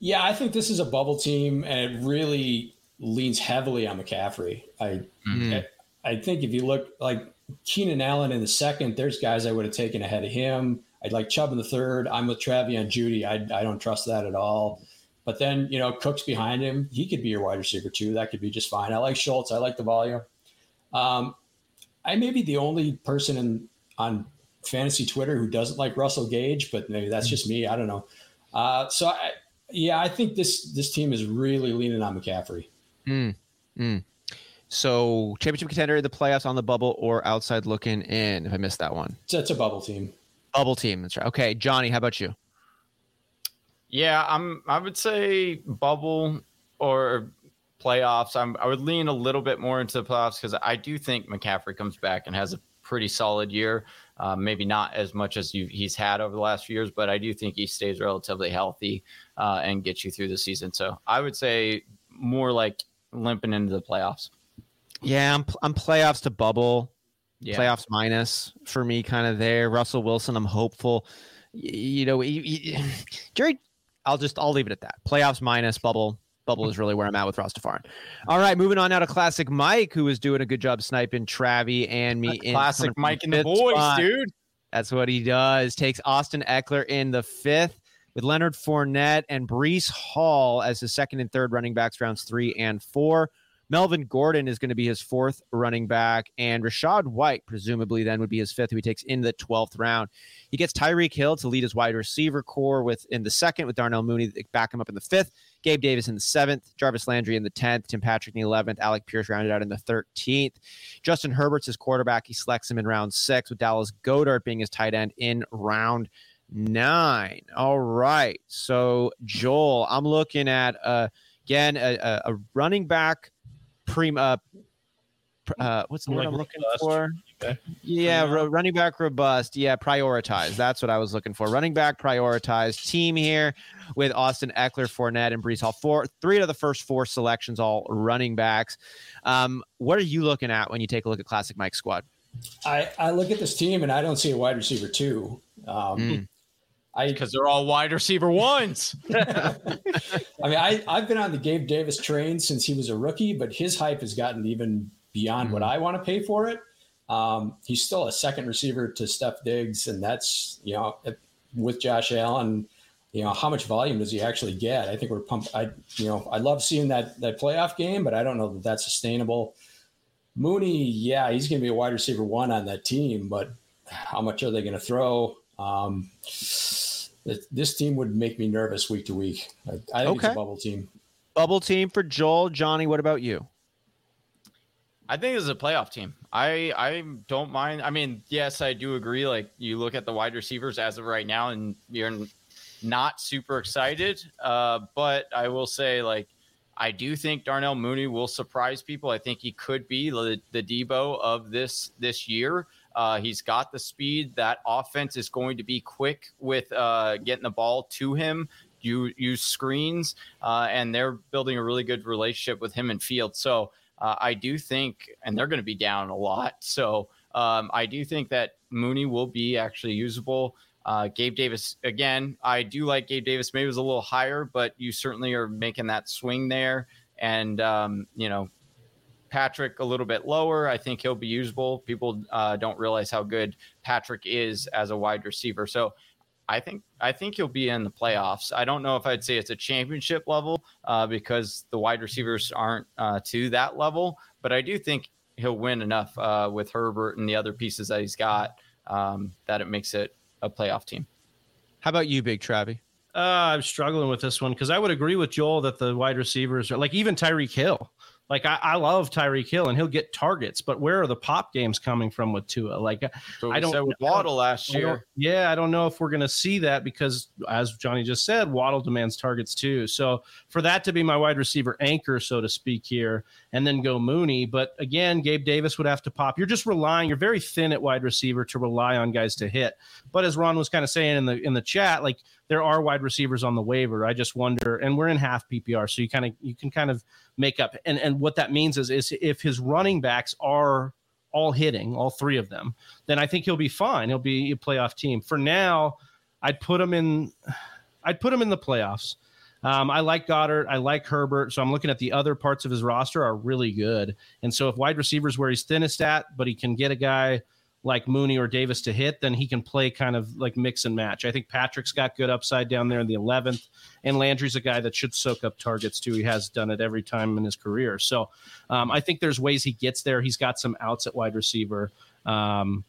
Yeah, I think this is a bubble team and it really leans heavily on McCaffrey. I, mm-hmm. I, I think if you look like Keenan Allen in the second, there's guys I would have taken ahead of him. I'd like Chubb in the third. I'm with Travion Jeudy. I, I don't trust that at all. But then, you know, Cook's behind him. He could be your wide receiver too. That could be just fine. I like Schultz. I like the volume. Um, I may be the only person in on fantasy Twitter who doesn't like Russell Gage, but maybe that's just me. I don't know. Uh, so I, yeah, I think this this team is really leaning on McCaffrey. Mm. Mm. So championship contender the playoffs on the bubble or outside looking in. If I missed that one, it's a bubble team. Bubble team. That's right. Okay, Johnny, how about you? Yeah, I'm. I would say bubble or playoffs. I'm. I would lean a little bit more into the playoffs because I do think McCaffrey comes back and has a pretty solid year. Uh, maybe not as much as you, he's had over the last few years, but I do think he stays relatively healthy uh, and gets you through the season. So I would say more like limping into the playoffs. Yeah, I'm, I'm playoffs to bubble. Yeah. Playoffs minus for me, kind of there. Russell Wilson, I'm hopeful. You, you know, Jerry, I'll just I'll leave it at that. Playoffs minus bubble. Bubble is really where I'm at with Rastafarian. All right, moving on now to Classic Mike, who is doing a good job sniping Travie and me. In Classic Mike and the boys, spot. dude. That's what he does. Takes Austin Ekeler in the fifth with Leonard Fournette and Breece Hall as his second and third running backs, rounds three and four. Melvin Gordon is going to be his fourth running back, and Rachaad White, presumably, then would be his fifth, who he takes in the 12th round. He gets Tyreek Hill to lead his wide receiver corps with in the second, with Darnell Mooney back him up in the fifth, Gabe Davis in the seventh, Jarvis Landry in the 10th, Tim Patrick in the 11th, Alec Pierce rounded out in the 13th. Justin Herbert's his quarterback. He selects him in round six, with Dallas Goedert being his tight end in round nine. All right. So, Joel, I'm looking at, uh, again, a, a running back prima. Uh, uh, what's the word I'm looking robust. for? Okay. Yeah, ro- running back robust. Yeah, prioritize. That's what I was looking for. Running back prioritized team here with Austin Ekeler, Fournette, and Breece Hall. Four, three of the first four selections, all running backs. Um, what are you looking at when you take a look at Classic Mike squad? I, I look at this team and I don't see a wide receiver two. Um, mm. I because they're all wide receiver ones. I mean, I I've been on the Gabe Davis train since he was a rookie, but his hype has gotten even beyond mm-hmm. what I want to pay for it. Um, he's still a second receiver to Stef Diggs, and that's you know with Josh Allen. You know how much volume does he actually get? I think we're pumped. I you know I love seeing that that playoff game, but I don't know that that's sustainable. Mooney, yeah, he's going to be a wide receiver one on that team, but how much are they going to throw? Um, this team would make me nervous week to week. I, I think okay. it's a bubble team. Bubble team for Joel. Johnny, what about you? I think this is a playoff team. I I don't mind. I mean, yes, I do agree. Like you look at the wide receivers as of right now, and you're not super excited. Uh, but I will say, like, I do think Darnell Mooney will surprise people. I think he could be the, the Deebo of this this year. Uh, he's got the speed. That offense is going to be quick with uh, getting the ball to him. You use screens, uh, and they're building a really good relationship with him and Field. So uh, I do think, and they're going to be down a lot. So um, I do think that Mooney will be actually usable. Uh, Gabe Davis, again, I do like Gabe Davis. Maybe it was a little higher, but you certainly are making that swing there. And, um, you know, Patrick a little bit lower. I think he'll be usable. People uh, don't realize how good Patrick is as a wide receiver. So I think I think he'll be in the playoffs. I don't know if I'd say it's a championship level uh, because the wide receivers aren't uh, to that level, but I do think he'll win enough uh, with Herbert and the other pieces that he's got um, that it makes it a playoff team. How about you, Big Travie? Uh, I'm struggling with this one because I would agree with Joel that the wide receivers are like even Tyreek Hill. Like I, I love Tyreek Hill and he'll get targets, but where are the pop games coming from with Tua? Like uh, I don't said with Waddle last year. yeah, I don't know if we're going to see that because, as Johnny just said, Waddle demands targets too. So for that to be my wide receiver anchor, so to speak, here, and then go Mooney. But again, Gabe Davis would have to pop. You're just relying. You're very thin at wide receiver to rely on guys to hit. But as Ron was kind of saying in the in the chat, like there are wide receivers on the waiver. I just wonder, and we're in half PPR, so you kind of you can kind of make up. And and what that means is is if his running backs are all hitting, all three of them, then I think he'll be fine. He'll be a playoff team. For now, I'd put him in. I'd put him in the playoffs. Um, I like Goedert. I like Herbert. So I'm looking at the other parts of his roster are really good. And so if wide receivers where he's thinnest at, but he can get a guy like Mooney or Davis to hit, then he can play kind of like mix and match. I think Patrick's got good upside down there in the 11th, and Landry's a guy that should soak up targets too. He has done it every time in his career. So um, I think there's ways he gets there. He's got some outs at wide receiver. Um,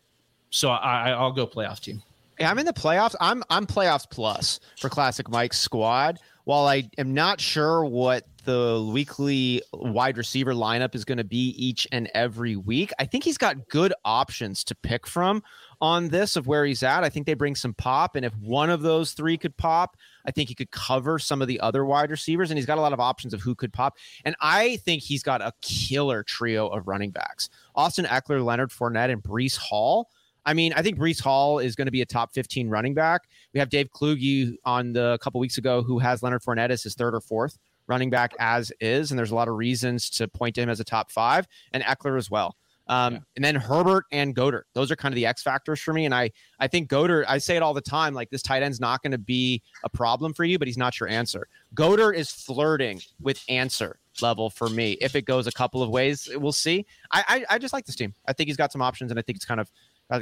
so I, I'll go playoff team. Yeah, I'm in the playoffs. I'm I'm playoffs plus for Classic Mike's squad. While I am not sure what the weekly wide receiver lineup is going to be each and every week. I think he's got good options to pick from on this of where he's at. I think they bring some pop. And if one of those three could pop, I think he could cover some of the other wide receivers. And he's got a lot of options of who could pop. And I think he's got a killer trio of running backs Austin Ekeler, Leonard Fournette, and Breece Hall. I mean, I think Breece Hall is going to be a top 15 running back. We have Dave Kluge on the couple weeks ago who has Leonard Fournette as his third or fourth running back as is. And there's a lot of reasons to point to him as a top five and Ekeler as well. Um, yeah. And then Herbert and Goedert. Those are kind of the X factors for me. And I, I think Goedert, I say it all the time, like this tight end's not going to be a problem for you, but he's not your answer. Goedert is flirting with answer level for me. If it goes a couple of ways, we'll see. I, I, I just like this team. I think he's got some options and I think it's kind of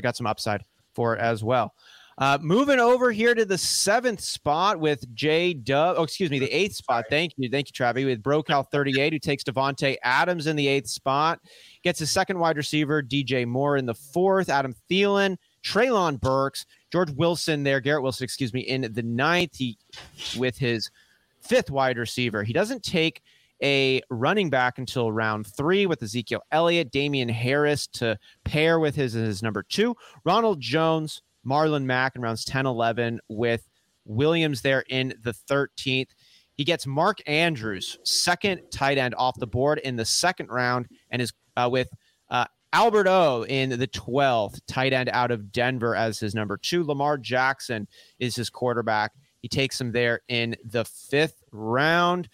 got some upside for it as well. Uh, moving over here to the seventh spot with J Dub. Oh, excuse me, the eighth spot. Thank you. Thank you, Travie. With Brocal 38, who takes Davante Adams in the eighth spot. Gets his second wide receiver, DJ Moore, in the fourth. Adam Thielen, Treylon Burks, George Wilson there, Garrett Wilson, excuse me, in the ninth. He with his fifth wide receiver. He doesn't take a running back until round three with Ezekiel Elliott, Damien Harris to pair with his, his number two, Ronald Jones, Marlon Mack in rounds 10, 11 with Williams there in the 13th. He gets Mark Andrews, second tight end off the board in the second round, and is uh, with uh, Albert O in the 12th, tight end out of Denver as his number two. Lamar Jackson is his quarterback. He takes him there in the fifth round.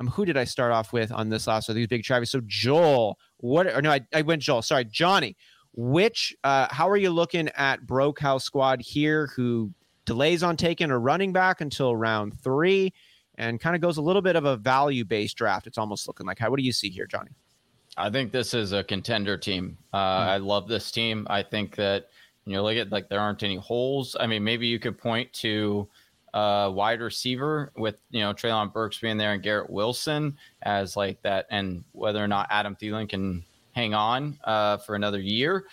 Um, who did I start off with on this last of these big Travis? So Joel, what? Or no, I, I went Joel. Sorry, Johnny. Which, uh, how are you looking at Brokehouse squad here, who delays on taking a running back until round three, and kind of goes a little bit of a value based draft? It's almost looking like. How? What do you see here, Johnny? I think this is a contender team. Uh, mm-hmm. I love this team. I think that you know, look at like there aren't any holes. I mean, maybe you could point to uh, wide receiver with you know Treylon Burks being there and Garrett Wilson as like that, and whether or not Adam Thielen can hang on uh, for another year.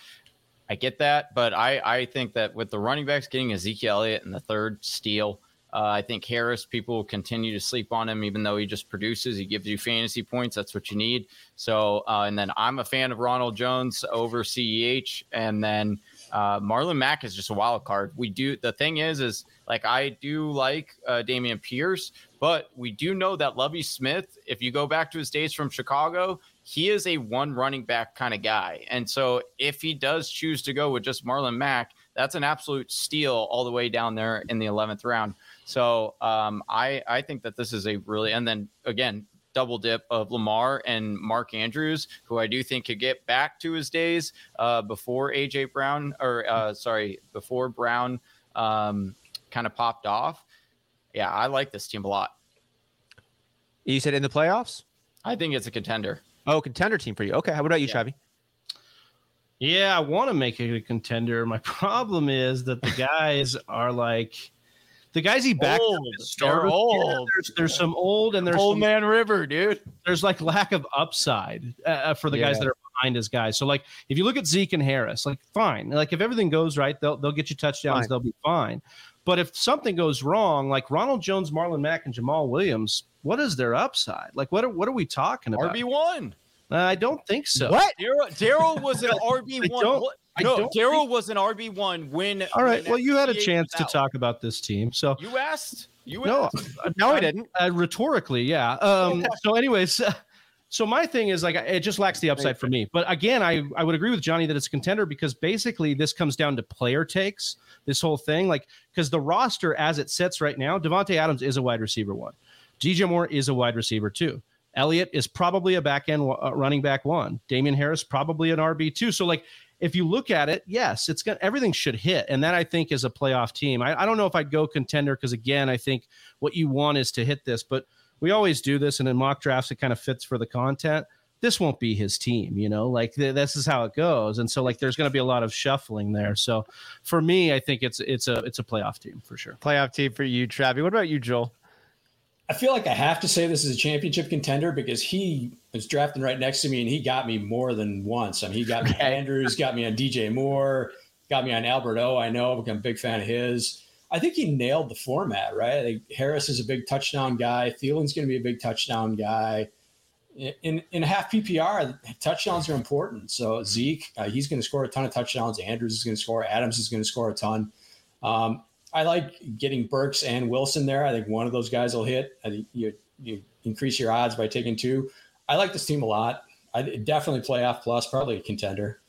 I get that, but I, I think that with the running backs getting Ezekiel Elliott in the third steal, uh, I think Harris, people will continue to sleep on him, even though he just produces. He gives you fantasy points. That's what you need. So, uh, and then I'm a fan of Ronald Jones over CEH. And then uh, Marlon Mack is just a wild card. We do, the thing is, is like I do like uh, Dameon Pierce, but we do know that Lovie Smith, if you go back to his days from Chicago, he is a one running back kind of guy. And so if he does choose to go with just Marlon Mack, that's an absolute steal all the way down there in the 11th round. So um, I, I think that this is a really, and then again, double dip of Lamar and Mark Andrews, who I do think could get back to his days uh, before AJ Brown, or uh, sorry, before Brown um, kind of popped off. Yeah, I like this team a lot. You said in the playoffs? I think it's a contender. Oh, contender team for you. Okay. How about you, yeah. Yeah, I want to make it a contender. My problem is that the guys are like the guys he backed old. They're old. There's, there's, some old and there's old some, man river, dude. There's like lack of upside uh, uh, for the yeah. guys that are behind his guys. So like if you look at Zeke and Harris, like fine. Like if everything goes right, they'll they'll get you touchdowns. Fine. They'll be fine. But if something goes wrong, like Ronald Jones, Marlon Mack, and Jamaal Williams, what is their upside? Like what are, what are we talking about? RB one. Uh, I don't think so. What? Daryl was an RB one. No, Daryl was an RB one when. All right. When well, you had a chance to talk about this team, so you asked. You no, no, I didn't. Uh, rhetorically, yeah. Um, so, anyways, uh, so my thing is like it just lacks the upside for me. But again, I I would agree with Johnny that it's a contender because basically this comes down to player takes. This whole thing, like, because the roster as it sits right now, Davante Adams is a wide receiver one, DJ Moore is a wide receiver too. Elliott is probably a back end uh, running back one. Damien Harris probably an RB two. So like if you look at it, yes, it's got everything should hit, and that I think is a playoff team. I, I don't know if I'd go contender because again, I think what you want is to hit this, but we always do this, and in mock drafts, it kind of fits for the content. This won't be his team, you know. Like th- this is how it goes, and so like there's going to be a lot of shuffling there. So for me, I think it's it's a it's a playoff team for sure. Playoff team for you, Travie. What about you, Joel? I feel like I have to say this is a championship contender because he was drafting right next to me and he got me more than once. I mean, he got me Andrews, got me on DJ Moore, got me on Albert O. I know I'm a big fan of his. I think he nailed the format, right? I think Harris is a big touchdown guy. Thielen's going to be a big touchdown guy. In in half PPR, touchdowns are important. So Zeke, uh, he's going to score a ton of touchdowns. Andrews is going to score. Adams is going to score a ton. Um, I like getting Burks and Wilson there. I think one of those guys will hit. I think you you increase your odds by taking two. I like this team a lot. I definitely playoff plus, probably a contender.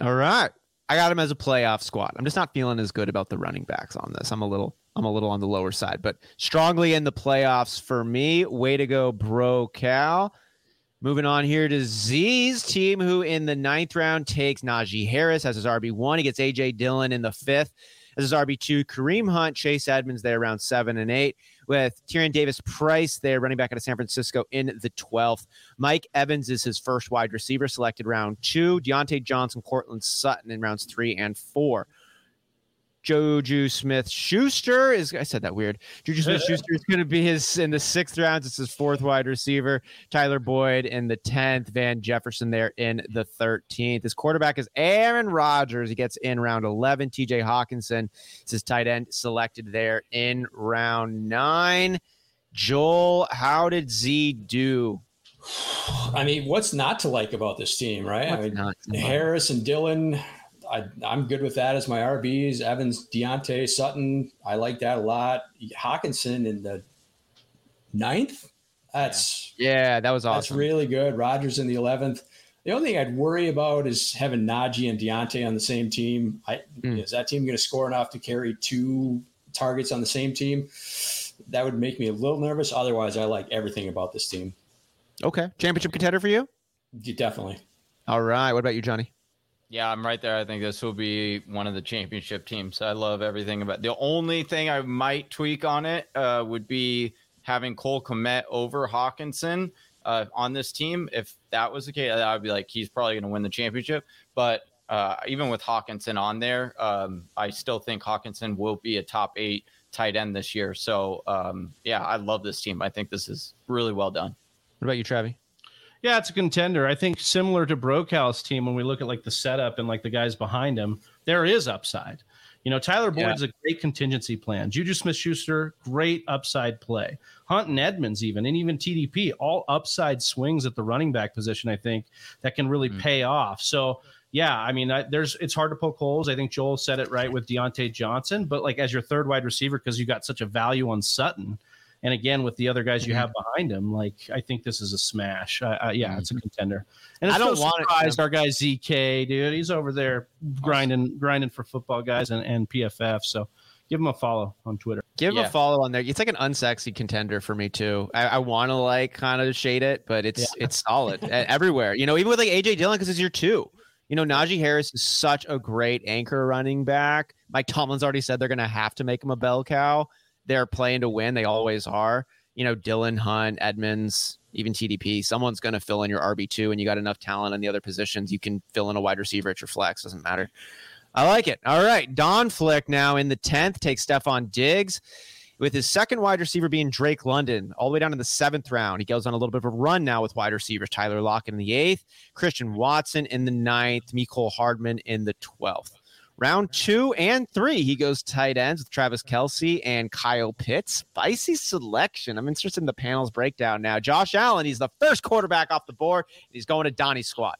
All right. I got him as a playoff squad. I'm just not feeling as good about the running backs on this. I'm a little I'm a little on the lower side, but strongly in the playoffs for me. Way to go, bro Cal. Moving on here to Z's team, who in the ninth round takes Najee Harris as his RB1. He gets AJ Dillon in the fifth as his RB2. Kareem Hunt, Chase Edmonds there around seven and eight with Tyrion Davis Price there, running back out of San Francisco in the 12th. Mike Evans is his first wide receiver selected round two. Diontae Johnson, Courtland Sutton in rounds three and four. Juju Smith Schuster is I said that weird. Juju Smith Schuster is going to be his in the sixth round. It's his fourth wide receiver. Tyler Boyd in the tenth. Van Jefferson there in the thirteenth. His quarterback is Aaron Rodgers. He gets in round eleven. T.J. Hockenson is his tight end selected there in round nine. Joel, how did Z do? I mean, what's not to like about this team, right? What's I mean, Harris and Dillon I, am good with that as my RBs. Evans, Diontae, Sutton. I like that a lot. Hockenson in the ninth. That's yeah, yeah that was awesome. That's really good. Rodgers in the eleventh. The only thing I'd worry about is having Najee and Diontae on the same team. I, mm. Is that team going to score enough to carry two targets on the same team? That would make me a little nervous. Otherwise, I like everything about this team. Okay, championship contender for you? Yeah, definitely. All right. What about you, Johnny? Yeah, I'm right there. I think this will be one of the championship teams. I love everything about. The only thing I might tweak on it uh, would be having Cole Kmet over Hockenson uh, on this team. If that was the case, I would be like, he's probably going to win the championship. But uh, even with Hockenson on there, um, I still think Hockenson will be a top eight tight end this year. So um, yeah, I love this team. I think this is really well done. What about you, Travie? Yeah, it's a contender. I think similar to Brocal's team, when we look at like the setup and like the guys behind him, there is upside. You know, Tyler Boyd's yeah. a great contingency plan. Juju Smith Schuster, great upside play. Hunt and Edmonds, even, and even TDP, all upside swings at the running back position, I think, that can really mm-hmm. pay off. So, yeah, I mean, I, there's it's hard to poke holes. I think Joel said it right with Diontae Johnson, but like as your third wide receiver, because you got such a value on Sutton, and again, with the other guys you mm-hmm. have behind him, like I think this is a smash. Uh, uh, yeah, it's a mm-hmm. contender. And I don't no want surprised our guy ZK, dude. He's over there grinding, grinding for football guys and, and PFF. So give him a follow on Twitter. Give him a follow on there. It's like an unsexy contender for me too. I, I want to like kind of shade it, but it's yeah. it's solid everywhere. You know, even with like AJ Dillon because it's your two. You know, Najee Harris is such a great anchor running back. Mike Tomlin's already said they're going to have to make him a bell cow they're playing to win. They always are. You know, Dillon Hunt, Edmonds, even TDP. Someone's going to fill in your RB2, and you got enough talent in the other positions. You can fill in a wide receiver at your flex. Doesn't matter. I like it. All right. Don Flick now in the 10th takes Stefon Diggs with his second wide receiver being Drake London, all the way down to the seventh round. He goes on a little bit of a run now with wide receivers. Tyler Lockett in the eighth, Christian Watson in the ninth, Mecole Hardman in the 12th. Round two and three, he goes tight ends with Travis Kelce and Kyle Pitts. Spicy selection. I'm interested in the panel's breakdown now. Josh Allen, he's the first quarterback off the board. He's going to Donnie's squad.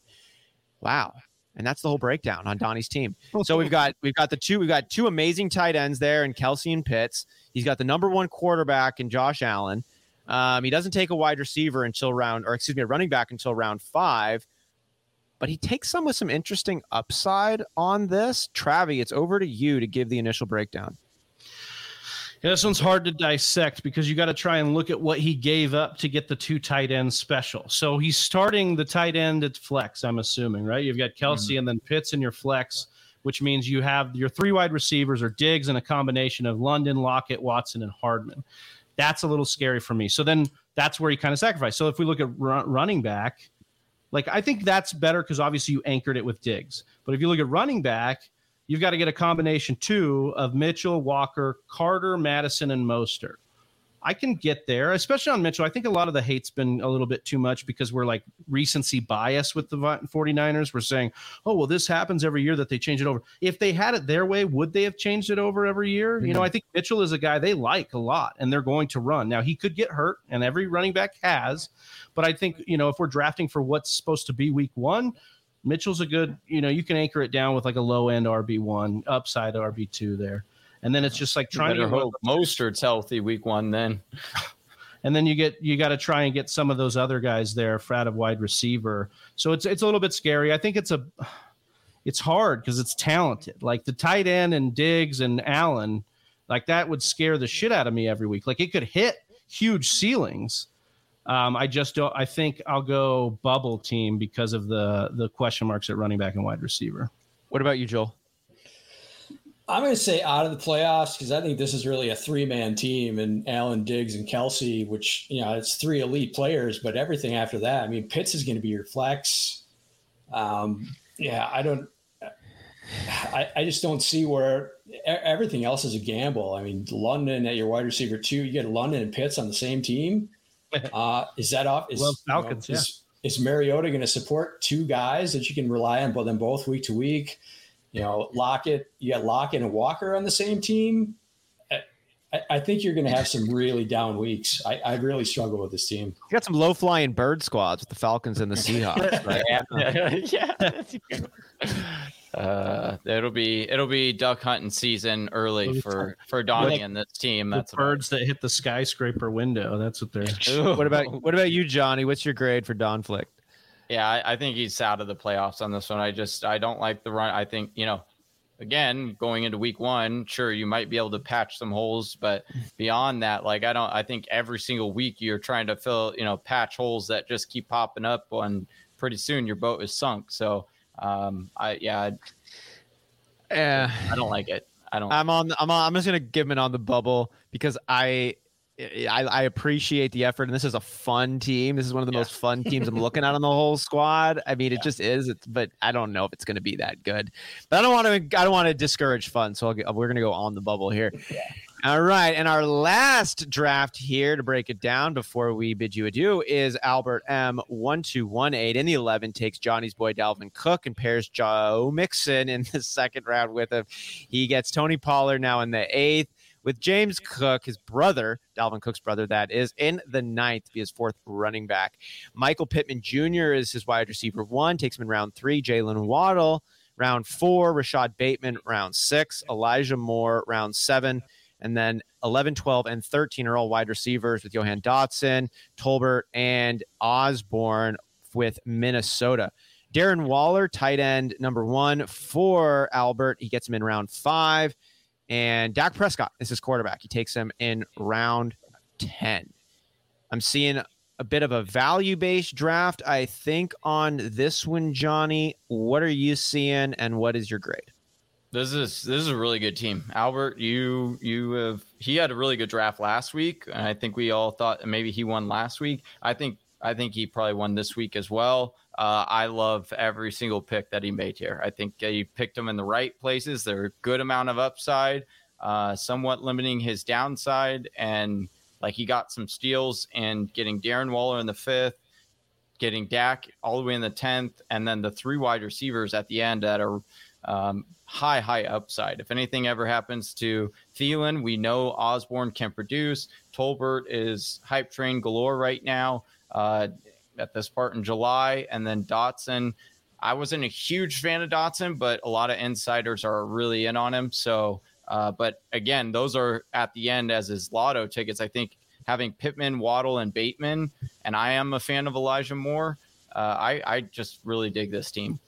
Wow. And that's the whole breakdown on Donnie's team. So we've got we've got the two we've got two amazing tight ends there in Kelce and Pitts. He's got the number one quarterback in Josh Allen. Um, he doesn't take a wide receiver until round, or excuse me, a running back until round five but he takes some with some interesting upside on this. Travie, it's over to you to give the initial breakdown. Yeah, this one's hard to dissect because you got to try and look at what he gave up to get the two tight ends special. So he's starting the tight end at flex, I'm assuming, right? You've got Kelce mm-hmm. and then Pitts in your flex, which means you have your three wide receivers or Diggs and a combination of London, Lockett, Watson, and Hardman. That's a little scary for me. So then that's where he kind of sacrificed. So if we look at running back, like I think that's better because obviously you anchored it with Diggs. But if you look at running back, you've got to get a combination too of Mitchell, Walker, Carter, Mattison, and Mostert. I can get there, especially on Mitchell. I think a lot of the hate's been a little bit too much because we're like recency bias with the 49ers. We're saying, oh, well, this happens every year that they change it over. If they had it their way, would they have changed it over every year? Mm-hmm. You know. I think Mitchell is a guy they like a lot and they're going to run. Now, he could get hurt, and every running back has. But I think, you know, if we're drafting for what's supposed to be week one, Mitchell's a good, you know, you can anchor it down with like a low end RB1, upside RB2 there. And then it's just like trying to hope Mostert's healthy week one then. and then you get you got to try and get some of those other guys there frat of wide receiver. So it's it's a little bit scary. I think it's a it's hard because it's talented. Like the tight end and Diggs and Allen, like that would scare the shit out of me every week. Like it could hit huge ceilings. Um, I just don't. I think I'll go bubble team because of the the question marks at running back and wide receiver. What about you, Joel? I'm going to say out of the playoffs because I think this is really a three man team and Allen Diggs and Kelce, which, you know, it's three elite players, but everything after that, I mean, Pitts is going to be your flex. Um, yeah, I don't, I, I just don't see where everything else is a gamble. I mean, London at your wide receiver too, you get London and Pitts on the same team. Uh, is that off? Is, well, Falcons, you know, is, yeah. is Mariota going to support two guys that you can rely on them both week to week? You know, Lockett, you got Lockett and Walker on the same team. I, I think you're going to have some really down weeks. I, I really struggle with this team. You got some low flying bird squads with the Falcons and the Seahawks. Right? yeah. Uh, it'll be it'll be duck hunting season early for for Donnie and this team. That's birds that hit the skyscraper window. That's what they're. what about what about you, Johnny? What's your grade for Donflick? Yeah, I, I, think he's out of the playoffs on this one. I just I don't like the run. I think you know, again, going into week one, sure you might be able to patch some holes, but beyond that, like I don't. I think every single week you're trying to fill, you know, patch holes that just keep popping up, and pretty soon your boat is sunk. So, um, I yeah, yeah, I don't like it. I don't. I'm on. I'm on. I'm just gonna give him it on the bubble because I I, I, appreciate the effort, and this is a fun team. This is one of the yeah. most fun teams I'm looking at on the whole squad. I mean, it yeah. just is. It's, but I don't know if it's going to be that good. But I don't want to. I don't want to discourage fun. So I'll, we're going to go on the bubble here. Yeah. All right, and our last draft here to break it down before we bid you adieu is Albert M one two one eight in the eleven takes Johnny's boy Dalvin Cook and pairs Joe Mixon in the second round with him. He gets Tony Pollard now in the eighth with James Cook, his brother, Dalvin Cook's brother, that is, in the ninth, be his fourth running back. Michael Pittman Jr. is his wide receiver one, takes him in round three. Jaylen Waddle, round four. Rashod Bateman, round six. Elijah Moore, round seven. And then 11, 12, and 13 are all wide receivers with Jahan Dotson, Tolbert, and Osborn with Minnesota. Darren Waller, tight end number one for Albert. He gets him in round five. And Dak Prescott is his quarterback. He takes him in round 10. I'm seeing a bit of a value based draft, I think, on this one, Johnny. What are you seeing and what is your grade? This is this is a really good team. Albert, you you have he had a really good draft last week, and I think we all thought maybe he won last week. I think I think he probably won this week as well. Uh, I love every single pick that he made here. I think he picked them in the right places. They're a good amount of upside, uh, somewhat limiting his downside. And like he got some steals and getting Darren Waller in the fifth, getting Dak all the way in the 10th, and then the three wide receivers at the end that are um, high, high upside. If anything ever happens to Thielen, we know Osborn can produce. Tolbert is hype train galore right now. Uh, at this part in July. And then Dotson, I wasn't a huge fan of Dotson, but a lot of insiders are really in on him. So, uh, but again, those are at the end as his lotto tickets. I think having Pittman, Waddle, and Bateman, and I am a fan of Elijah Moore. Uh, I, I just really dig this team.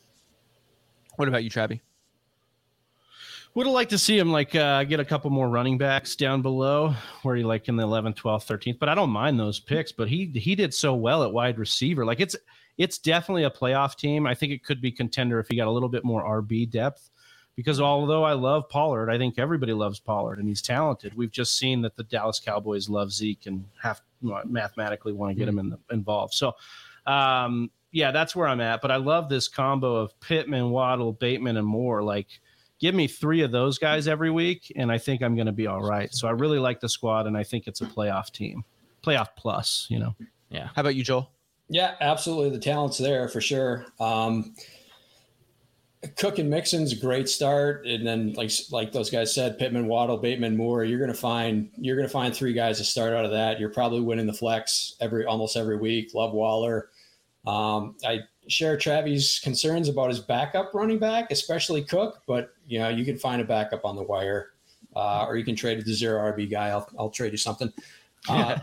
What about you, Travie? Would have liked to see him like uh, get a couple more running backs down below where he like in the 11th, 12th, 13th. But I don't mind those picks. But he he did so well at wide receiver. Like it's it's definitely a playoff team. I think it could be contender if he got a little bit more RB depth. Because although I love Pollard, I think everybody loves Pollard and he's talented. We've just seen that the Dallas Cowboys love Zeke and have mathematically want to get him in the, involved. So, um, yeah, that's where I'm at. But I love this combo of Pittman, Waddle, Bateman, and Moore. Like give me three of those guys every week, and I think I'm going to be all right. So I really like the squad, and I think it's a playoff team, playoff plus. You know. Yeah. How about you, Joel? Yeah, absolutely. The talent's there for sure. Um, Cook and Mixon's a great start, and then like like those guys said, Pittman, Waddle, Bateman, Moore. You're gonna find you're gonna find three guys to start out of that. You're probably winning the flex every almost every week. Love Waller. Um, I share Travis' concerns about his backup running back, especially Cook, but you know you can find a backup on the wire, uh, or you can trade the zero RB guy. I'll I'll trade you something. Uh,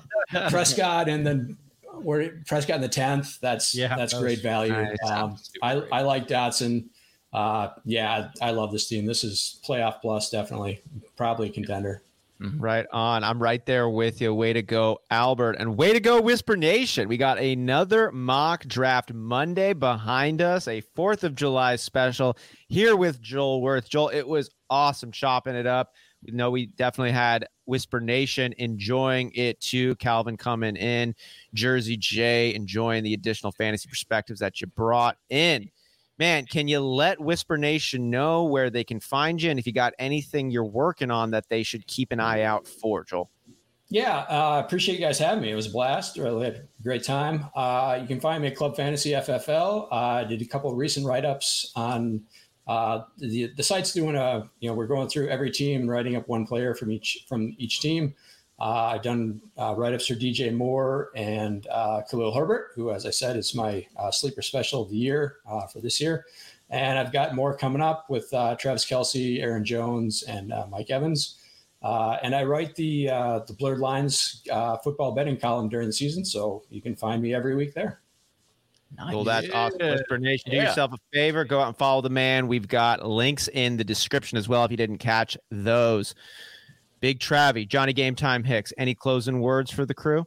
Prescott and then where Prescott in the tenth. That's yeah, that's that great value. Nice. Um, I I like Dotson. Uh, yeah, I love this team. This is playoff plus, definitely, probably a contender. Mm-hmm. Right on. I'm right there with you. Way to go, Albert. And way to go, Whisper Nation. We got another mock draft Monday behind us, a 4th of July special here with Joel Worth. Joel, it was awesome chopping it up. You know, we definitely had Whisper Nation enjoying it too. Calvin coming in, Jersey J enjoying the additional fantasy perspectives that you brought in man, can you let Whisper Nation know where they can find you and if you got anything you're working on that they should keep an eye out for, Joel? Yeah, I uh, appreciate you guys having me. It was a blast. Really had a great time. Uh, you can find me at Club Fantasy FFL. Uh, I did a couple of recent write ups on uh, the the site's doing a you know we're going through every team, writing up one player from each from each team. Uh, I've done uh, write ups for DJ Moore and uh, Khalil Herbert, who, as I said, is my uh, sleeper special of the year uh, for this year. And I've got more coming up with uh, Travis Kelce, Aaron Jones, and Mike Evans. and I write the the Blurred Lines football betting column during the season, so you can find me every week there. Nice. Well, that's awesome. Whisper Nation, do yeah. yourself a favor. Go out and follow the man. We've got links in the description as well if you didn't catch those. Big Travie, Johnny Game Time Hicks. Any closing words for the crew?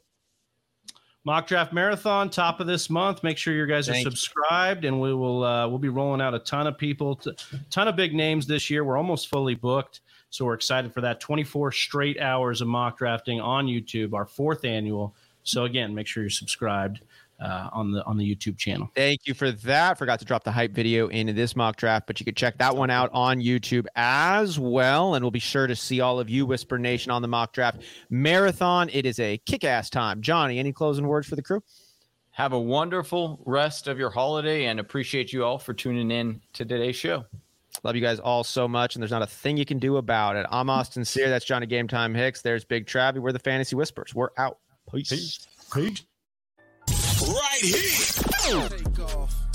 Mock draft marathon, top of this month. Make sure you guys are Thank subscribed, you. and we will uh, we'll be rolling out a ton of people, t- ton of big names this year. We're almost fully booked, so we're excited for that. Twenty four straight hours of mock drafting on YouTube, our fourth annual. So again, make sure you're subscribed uh, on the on the YouTube channel. Thank you for that. Forgot to drop the hype video into this mock draft, but you can check that one out on YouTube as well. And we'll be sure to see all of you, Whisper Nation, on the mock draft marathon. It is a kick-ass time. Johnny, any closing words for the crew? Have a wonderful rest of your holiday and appreciate you all for tuning in to today's show. Love you guys all so much, and there's not a thing you can do about it. I'm Austin Sear. That's Johnny Game Time Hicks. There's Big Travie. We're the Fantasy Whispers. We're out. Peace. Peace. Peace right here.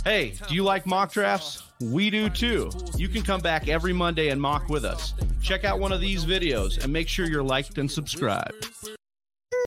Hey, do you like mock drafts? We do too. You can come back every Monday and mock with us. Check out one of these videos and make sure you're liked and subscribed.